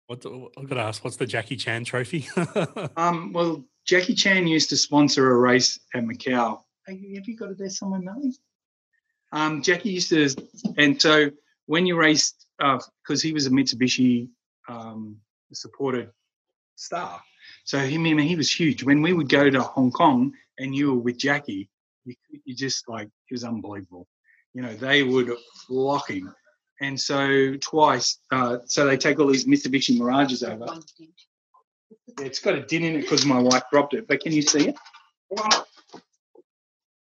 What the, I've got to ask, what's the Jackie Chan trophy? *laughs* Um, well, Jackie Chan used to sponsor a race at Macau. Have you have you got it there somewhere, Melly? Um, Jackie used to, and so when you raced, because he was a Mitsubishi um, supported star, so he, I mean, he was huge. When we would go to Hong Kong and you were with Jackie, you, you just like it was unbelievable. You know, they would flock him. And so twice, uh, so they take all these Mitsubishi Mirages over. It's got a dent in it because my wife dropped it. But can you see it?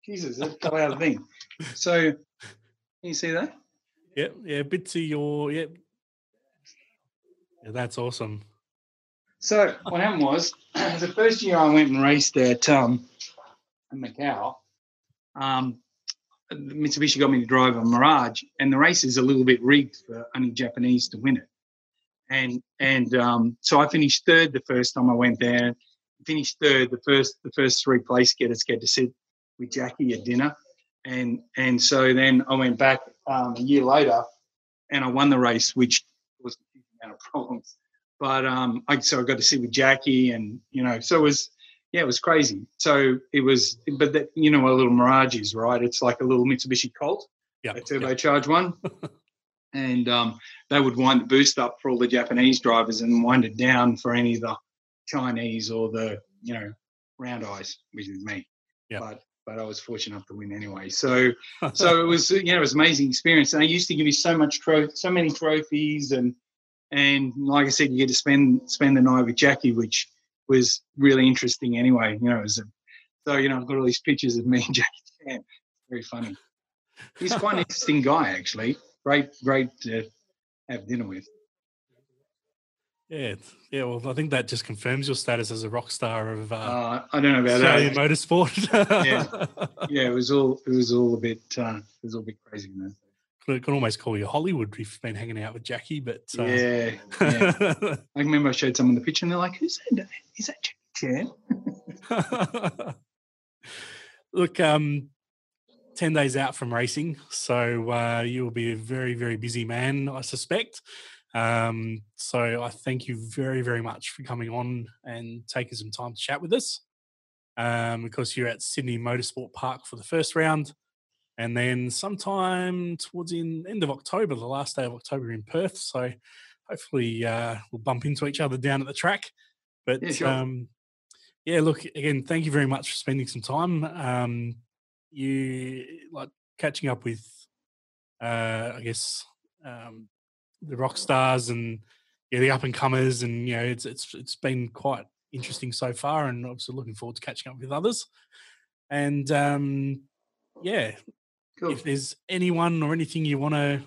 Jesus, that fell out of thing. So, can you see that? yeah, yeah, bit to your, yeah. yeah. That's awesome. So, what happened was *clears throat* the first year I went and raced at um, in Macau, um, Mitsubishi got me to drive a Mirage, and the race is a little bit rigged for only Japanese to win it. And and um, so I finished third the first time I went there, finished third. The first the first three place getters get to sit with Jackie at dinner, and and so then I went back um, a year later, and I won the race, which was a huge amount of *laughs* problems. But um, I so I got to sit with Jackie, and you know, so it was yeah, it was crazy. So it was, but that you know a little Mirage is, right? It's like a little Mitsubishi Colt, Yeah. a turbocharged one. *laughs* and um, they would wind the boost up for all the Japanese drivers and wind it down for any of the Chinese or the you know round eyes, which is me. Yeah. But but I was fortunate enough to win anyway. So so it was you know it was amazing experience. And they used to give you so much tro- so many trophies and and like I said, you get to spend spend the night with Jackie, which was really interesting anyway. You know, it was a, so you know I've got all these pictures of me and *laughs* Jackie Chan. Very funny. He's quite an interesting guy, actually. Great, great to have dinner with. Yeah, yeah. Well, I think that just confirms your status as a rock star of uh, Uh, I don't know about Australian that. motorsport. Yeah. *laughs* Yeah, it was all it was all a bit uh, it was all a bit crazy, man. could, could almost call you Hollywood if you've been hanging out with Jackie, but uh, Yeah, yeah. *laughs* I remember I showed someone the picture and they're like, "Who's that? Is that Jackie Chan?" *laughs* Look, um, 10 days out from racing. So uh, you'll be a very, very busy man, I suspect. Um, so I thank you very, very much for coming on and taking some time to chat with us. Um, because you're at Sydney Motorsport Park for the first round. And then sometime towards the end of October, the last day of October in Perth. So hopefully uh, we'll bump into each other down at the track. But Yeah, sure. um, yeah, look again. Thank you very much for spending some time. Um, you like catching up with, uh, I guess, um, the rock stars and yeah, the up and comers, and you know, it's it's it's been quite interesting so far, and obviously looking forward to catching up with others. And um, yeah, Cool. if there's anyone or anything you want to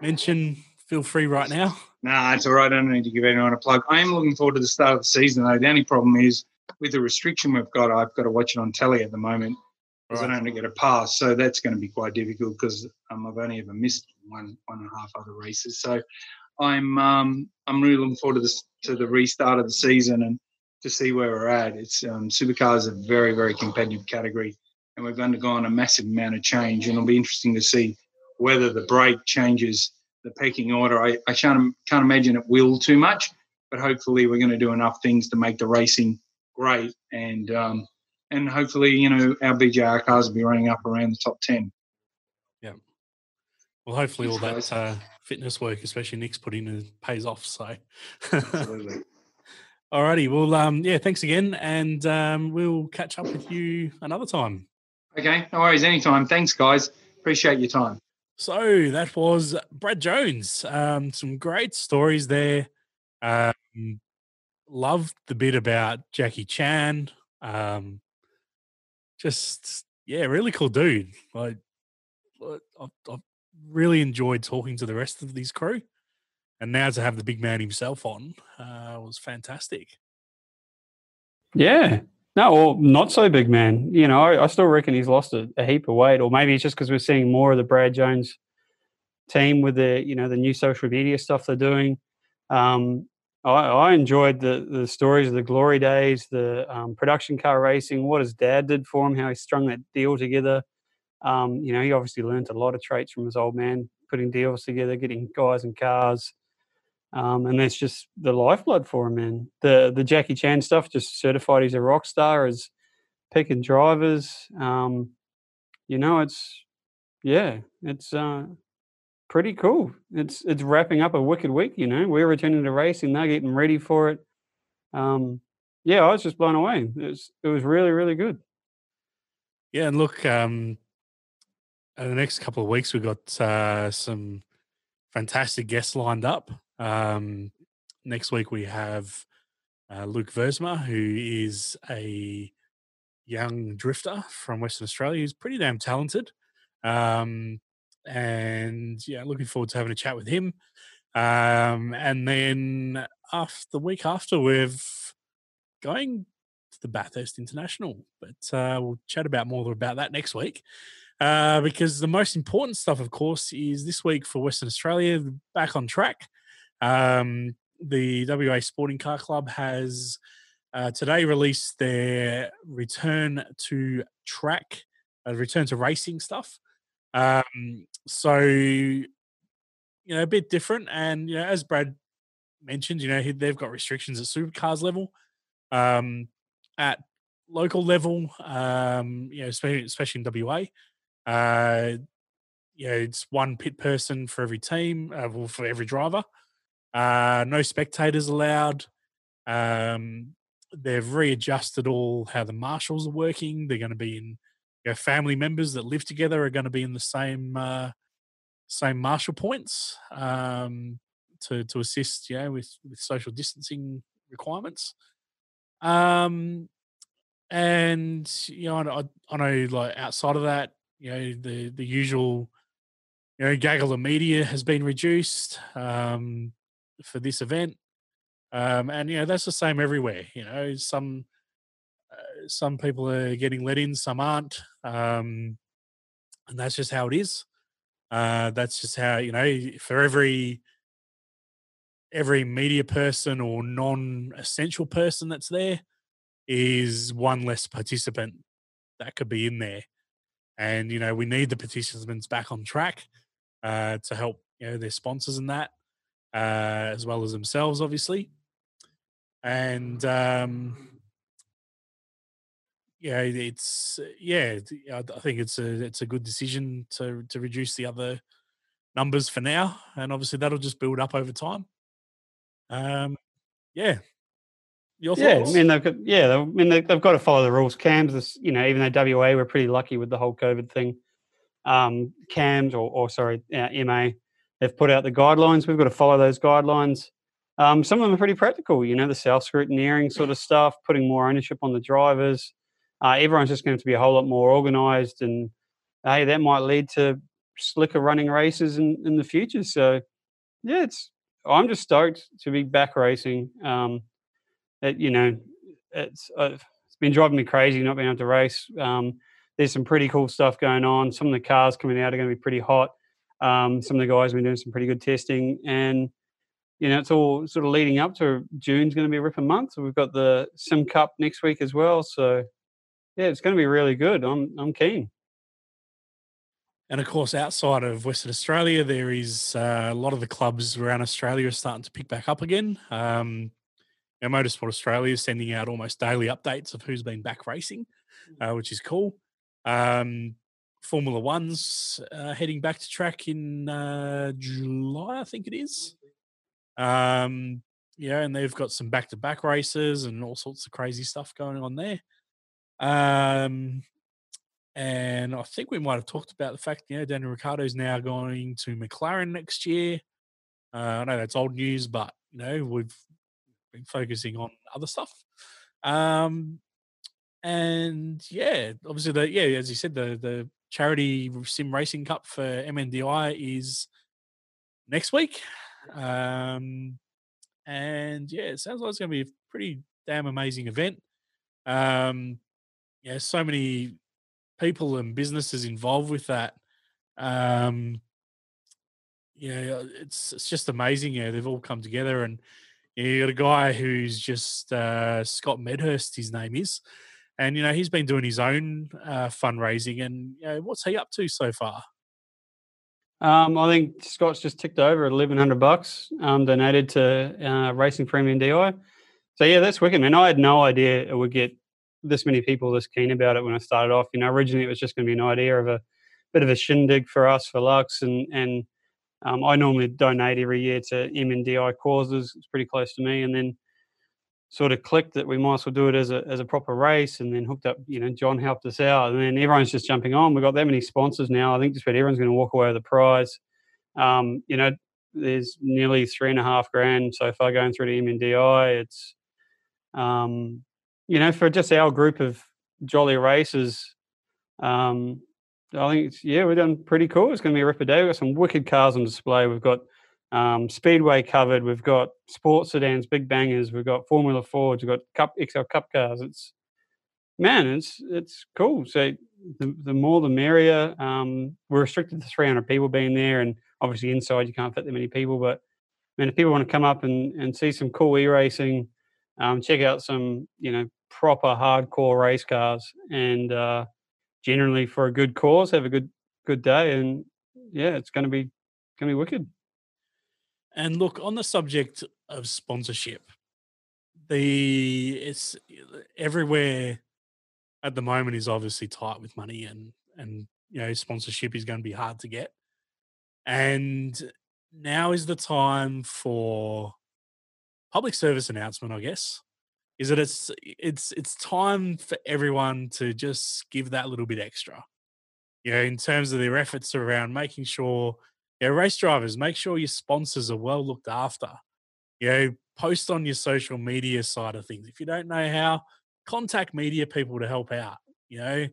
mention, feel free right now. Nah, it's all right. I don't need to give anyone a plug. I am looking forward to the start of the season, though. The only problem is with the restriction we've got, I've got to watch it on telly at the moment because I Right. don't get a pass. So that's going to be quite difficult because um, I've only ever missed one, one and a half other races. So I'm um, I'm really looking forward to this to the restart of the season and to see where we're at. It's um, supercars are a very very competitive category, and we've undergone a massive amount of change, and it'll be interesting to see whether the break changes the pecking order. I, I can't can't imagine it will too much, but hopefully we're going to do enough things to make the racing great and um, and hopefully you know our BJR cars will be running up around the top ten. Yeah. Well, hopefully all that uh, fitness work, especially Nick's put in, pays off. So, Absolutely. *laughs* alrighty. Well, um, yeah, thanks again, and um, we'll catch up with you another time. okay, no worries. Anytime. Thanks, guys. Appreciate your time. So that was Brad Jones. Um, some great stories there. Um, loved the bit about Jackie Chan. Um, just yeah, really cool dude. Like, I've, really enjoyed talking to the rest of these crew, and now to have the big man himself on uh, was fantastic. Yeah. No, well, not so big, man. You know, I, I still reckon he's lost a, a heap of weight, or maybe it's just because we're seeing more of the Brad Jones team with the, you know, the new social media stuff they're doing. Um, I, I enjoyed the the stories of the glory days, the um, production car racing, what his dad did for him, how he strung that deal together. Um, you know, he obviously learned a lot of traits from his old man, putting deals together, getting guys and cars. Um, and that's just the lifeblood for him, man. The the Jackie Chan stuff just certified he's a rock star, as picking drivers. Um, you know, it's yeah, it's uh, pretty cool. It's it's wrapping up a wicked week. You know, we're returning to racing, they're getting ready for it. Um, yeah, I was just blown away. It was it was really really good. Yeah, and look, um, in the next couple of weeks, we've got uh, some fantastic guests lined up. Um, next week, we have uh, Luke Versma, who is a young drifter from Western Australia. He's pretty damn talented. Um, and yeah, looking forward to having a chat with him. Um, and then after the week after, we're going to the Bathurst International, but uh, we'll chat about more about that next week. Uh, because the most important stuff, of course, is this week for Western Australia back on track. Um, the WA Sporting Car Club has uh, today released their return to track, uh, return to racing stuff. Um, so, you know, a bit different. And, you know, as Brad mentioned, you know, he- they've got restrictions at supercars level. Um, at local level, um, you know, especially, especially in WA, uh, you know, it's one pit person for every team, uh, well, for every driver. Uh, no spectators allowed. Um, they've readjusted all how the marshals are working. They're going to be in, you know, family members that live together are going to be in the same uh, same marshal points um, to to assist, you know, with with social distancing requirements. Um, and you know, I, I know like outside of that, you know, the the usual, you know, gaggle of media has been reduced um, for this event, um, and you know that's the same everywhere. You know, some some people are getting let in, some aren't, um, and that's just how it is. Uh, that's just how you know for every every media person or non-essential person that's there is one less participant that could be in there and you know we need the participants back on track uh, to help you know their sponsors and that uh, as well as themselves obviously and um yeah it's yeah i think it's a it's a good decision to to reduce the other numbers for now and obviously that'll just build up over time um yeah your Yeah, I mean they've got yeah, I mean they, they've got to follow the rules. Cams, is, you know, even though WA we're pretty lucky with the whole COVID thing. Um, Cams or, or sorry, uh, MA, they've put out the guidelines. We've got to follow those guidelines. Um, some of them are pretty practical. You know, the self scrutineering sort of stuff, putting more ownership on the drivers. Uh, everyone's just going to be a whole lot more organised, and hey, that might lead to slicker running races in, in the future. So, yeah, it's I'm just stoked to be back racing. Um, it, you know, it's uh, it's been driving me crazy not being able to race. Um, there's some pretty cool stuff going on. Some of the cars coming out are going to be pretty hot. Um, some of the guys have been doing some pretty good testing, and you know, it's all sort of leading up to June's going to be a ripping month. So we've got the Sim Cup next week as well. So yeah, it's going to be really good. I'm I'm keen. And of course, outside of Western Australia, there is uh, a lot of the clubs around Australia are starting to pick back up again. Um, you know, Motorsport Australia is sending out almost daily updates of who's been back racing, uh, which is cool. Um, Formula One's uh, heading back to track in uh, July, I think it is. Um, yeah, and they've got some back-to-back races and all sorts of crazy stuff going on there. Um, and I think we might have talked about the fact, you know, Daniel Ricciardo's now going to McLaren next year. Uh, I know that's old news, but you know we've been focusing on other stuff. Um, and yeah, obviously the yeah, as you said, the the charity sim racing cup for MNDI is next week. Um, and yeah, it sounds like it's going to be a pretty damn amazing event. Um, yeah, so many people and businesses involved with that. Um, yeah, it's it's just amazing. Yeah, they've all come together, and yeah, you got a guy who's just uh, Scott Medhurst. His name is, and you know he's been doing his own uh, fundraising. And you know, what's he up to so far? Um, I think Scott's just ticked over eleven hundred bucks um, donated to uh, Racing Premium DI. So yeah, that's wicked, man. I had no idea it would get this many people this keen about it when I started off. You know, originally it was just going to be an idea of a bit of a shindig for us for Lux, and and um, I normally donate every year to MNDI causes. It's pretty close to me, and then sort of clicked that we might as well do it as a as a proper race, and then hooked up. You know, John helped us out, and then everyone's just jumping on. We've got that many sponsors now. I think just about everyone's going to walk away with a prize. Um, you know, there's nearly three and a half grand so far going through to MNDI. It's um, you know, for just our group of jolly races, um, I think it's, yeah, we're doing pretty cool. It's going to be a ripper day. We've got some wicked cars on display. We've got um, Speedway covered. We've got sports sedans, big bangers. We've got Formula Fords. We've got Cup Excel Cup cars. It's man, it's it's cool. So the, the more the merrier. Um, we're restricted to 300 people being there, and obviously inside you can't fit that many people. But man, if people want to come up and, and see some cool e racing, Um, check out some, you know, proper hardcore race cars, and uh, generally for a good cause, have a good good day, and yeah, it's going to be going to be wicked. And look, on the subject of sponsorship, the it's everywhere at the moment is obviously tight with money and and you know sponsorship is going to be hard to get. And now is the time for public service announcement, I guess. Is that it's it's it's time for everyone to just give that little bit extra. You know, in terms of their efforts around making sure yeah, race drivers, make sure your sponsors are well looked after. You know, post on your social media side of things. If you don't know how, contact media people to help out. You know,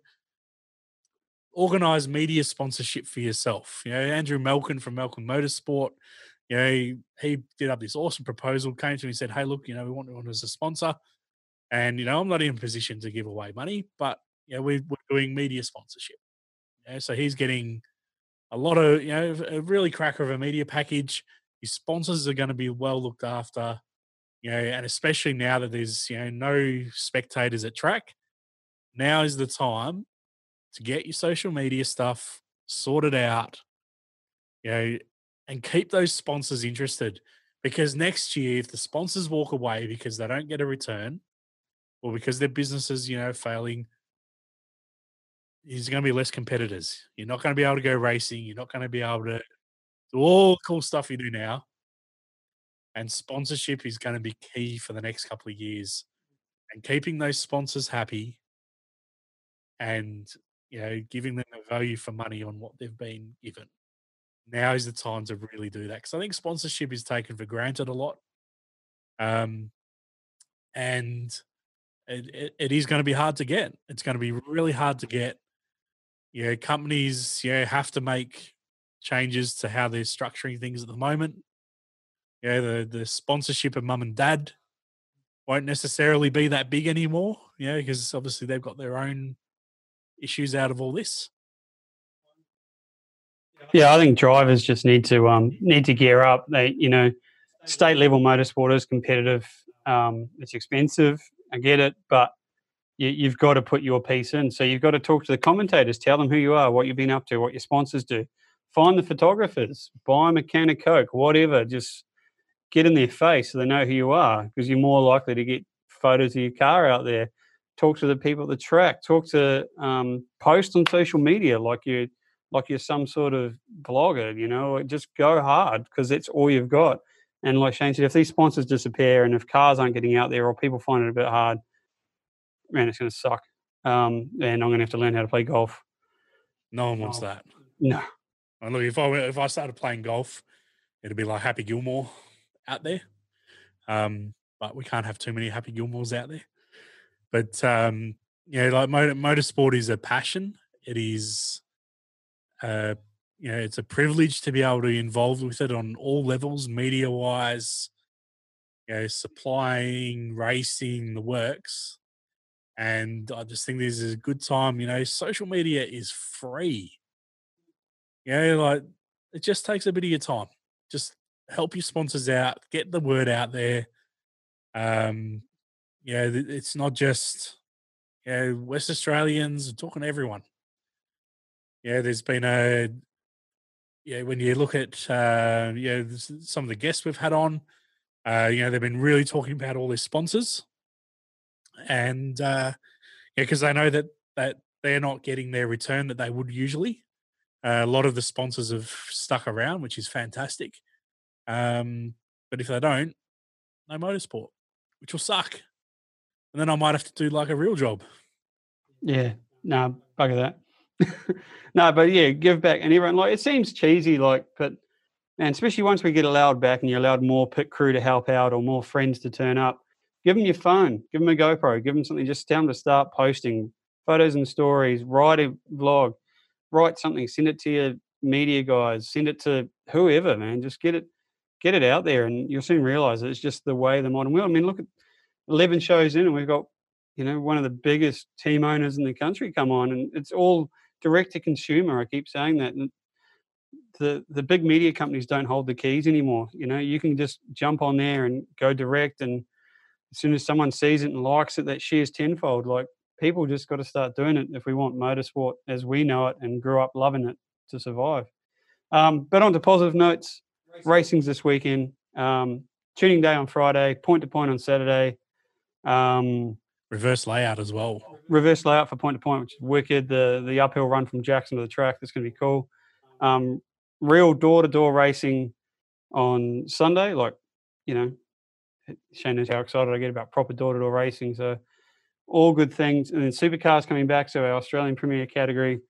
organize media sponsorship for yourself. You know, Andrew Melkin from Melkin Motorsport, you know, he, he did up this awesome proposal, came to me and said, Hey, look, you know, we want you as a sponsor. And, you know, I'm not in a position to give away money, but, you know, we, we're doing media sponsorship. So he's getting a lot of, you know, a really cracker of a media package. His sponsors are going to be well looked after, you know, and especially now that there's, you know, no spectators at track, now is the time to get your social media stuff sorted out, you know, and keep those sponsors interested. Because next year, if the sponsors walk away because they don't get a return or because their businesses, you know, failing, there's going to be less competitors. You're not going to be able to go racing. You're not going to be able to do all the cool stuff you do now. And sponsorship is going to be key for the next couple of years. And keeping those sponsors happy and you know giving them a value for money on what they've been given. Now is the time to really do that because I think sponsorship is taken for granted a lot. Um, and it, it, it is going to be hard to get. It's going to be really hard to get you know, companies, you know, have to make changes to how they're structuring things at the moment. Yeah, the the sponsorship of mum and dad won't necessarily be that big anymore. Yeah, because obviously they've got their own issues out of all this. Yeah, I think drivers just need to um need to gear up. They, you know, state level motorsport is competitive. Um, it's expensive. I get it, but you, you've got to put your piece in. So you've got to talk to the commentators, tell them who you are, what you've been up to, what your sponsors do. Find the photographers, buy them a can of Coke, whatever. Just get in their face so they know who you are because you're more likely to get photos of your car out there. Talk to the people at the track. Talk to um, post on social media like you're like you're some sort of blogger. You know, just go hard because that's all you've got. And like Shane said, if these sponsors disappear and if cars aren't getting out there or people find it a bit hard, man, it's going to suck. Um, and I'm going to have to learn how to play golf. No one wants Oh. that. No. And look, if I if I started playing golf, it'd be like Happy Gilmore out there. Um, but we can't have too many Happy Gilmores out there. But um, you know, like motor, motorsport is a passion. It is, uh, you know, it's a privilege to be able to be involved with it on all levels, media wise. You know, supplying, racing, the works. And I just think this is a good time. You know, social media is free. You know, like it just takes a bit of your time. Just help your sponsors out, get the word out there. Um, you know, it's not just you know West Australians. I'm talking to everyone. Yeah, there's been a yeah when you look at uh, you know some of the guests we've had on, uh, you know they've been really talking about all their sponsors, and uh, yeah, because they know that that they're not getting their return that they would usually. Uh, a lot of the sponsors have stuck around, which is fantastic. Um, but if they don't, no motorsport, which will suck. And then I might have to do like a real job. Yeah, no, bugger that. *laughs* no, but yeah, give back. And everyone, like, it seems cheesy, like, but, and especially once we get allowed back and you're allowed more pit crew to help out or more friends to turn up, give them your phone, give them a GoPro, give them something, just tell them to start posting photos and stories, write a vlog, write something, send it to your media guys, send it to whoever, man. Just get it, get it out there, and you'll soon realize it's just the way the modern world. I mean, look at eleven shows in, and we've got you know one of the biggest team owners in the country come on, and it's all direct to consumer. I keep saying that. The the big media companies don't hold the keys anymore. You know, you can just jump on there and go direct and as soon as someone sees it and likes it, that shares tenfold. Like people just got to start doing it if we want motorsport as we know it and grew up loving it to survive. Um, but on to positive notes, racing's this weekend. Um, tuning day on Friday, point to point on Saturday. Um, Reverse layout as well. reverse layout for point to point, which is wicked. The the uphill run from Jackson to the track, that's going to be cool. Um, real door to door racing on Sunday, like you know, Shane knows how excited I get about proper door to door racing. So all good things, and then supercars coming back, so our Australian Premier category,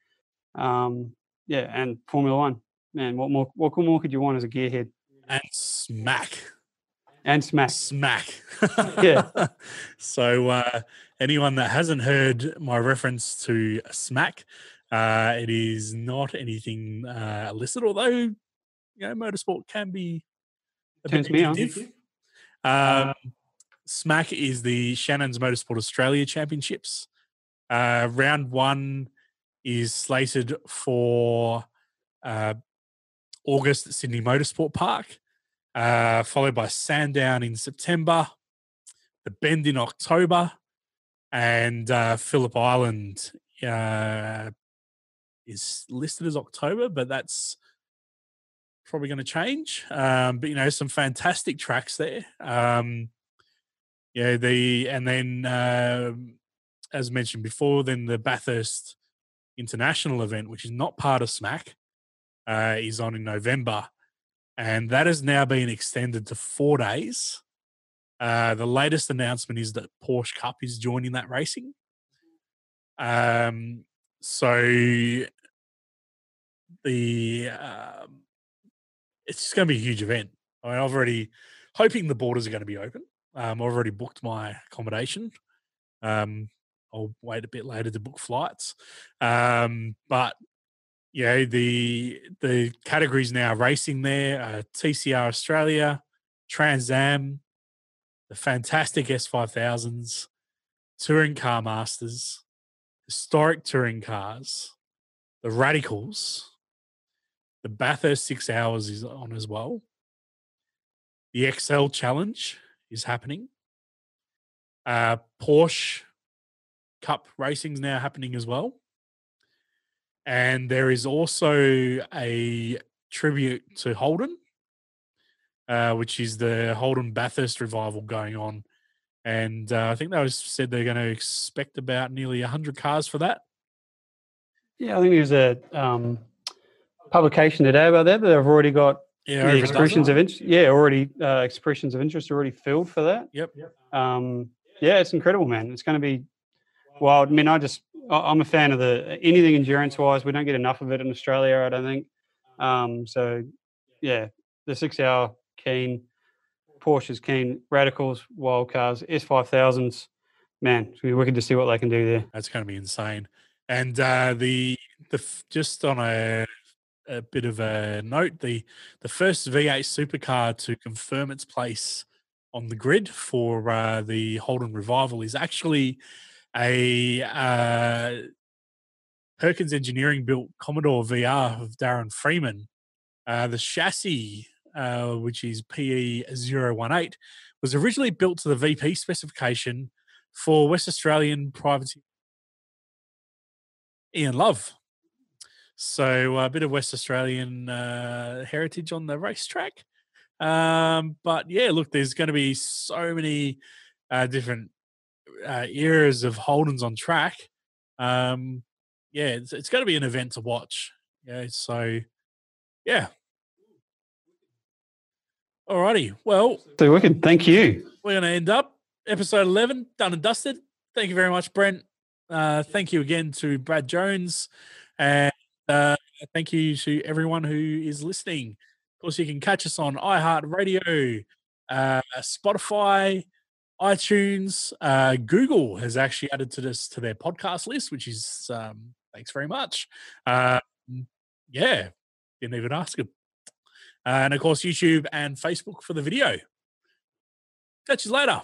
um, yeah, and Formula One. Man, what more? What more could you want as a gearhead? And smack. And smack. Smack. *laughs* Yeah. *laughs* so uh, anyone that hasn't heard my reference to smack, uh, it is not anything uh, illicit, although you know motorsport can be a Turns bit me on. addictive. Um, Smack is the Shannon's Motorsport Australia Championships. Uh, round one is slated for uh, August at Sydney Motorsport Park, uh, followed by Sandown in September, the Bend in October, and uh, Phillip Island uh, is listed as October, but that's probably going to change. Um, but you know, some fantastic tracks there. Um, yeah, the and then um as mentioned before, then the Bathurst International event, which is not part of SMAC, uh, is on in November, and that has now been extended to four days. Uh, the latest announcement is that Porsche Cup is joining that racing. Um, so the um, it's just going to be a huge event. I mean, I've already hoping the borders are going to be open. Um, I've already booked my accommodation. Um, I'll wait a bit later to book flights. Um, but yeah, the the categories now racing there: uh, TCR Australia, Trans Am, the fantastic S5000s, Touring Car Masters, historic touring cars, the Radicals, the Bathurst Six Hours is on as well. The Excel Challenge is happening. Uh, Porsche Cup racing's now happening as well. And there is also a tribute to Holden, uh, which is the Holden Bathurst revival going on. And uh, I think they was said they're going to expect about nearly 100 cars for that. Yeah, I think there's a um, publication today about that. that They've already got Yeah, the over a dozen. expressions of interest. Yeah, already uh, expressions of interest already filled for that. Yep. Um, yeah, it's incredible, man. It's going to be wild. I mean, I just I'm a fan of the anything endurance wise. We don't get enough of it in Australia, I don't think. Um, so yeah, the six hour keen, Porsche's keen, radicals, wild cars, S five thousands. Man, gonna be wicked to see what they can do there. That's going to be insane. And uh, the the just on a a bit of a note, the the first V8 supercar to confirm its place on the grid for uh, the Holden revival is actually a uh, Perkins Engineering built Commodore VR of Darren Freeman. Uh, the chassis, uh, which is PE 018, was originally built to the VP specification for West Australian privateer Ian Love. So a bit of West Australian uh, heritage on the racetrack. Um, but yeah, look, there's going to be so many uh, different uh, eras of Holdens on track. Um, yeah, it's, it's going to be an event to watch. Yeah, so yeah. Alrighty, well, So wicked. Thank you. we're going to end up episode 11 done and dusted thank you very much brent uh, thank you again to brad jones and uh, thank you to everyone who is listening of course you can catch us on iheartradio uh, spotify itunes uh, google has actually added to this to their podcast list which is um, thanks very much uh, yeah didn't even ask them and of course youtube and facebook for the video Catch you later.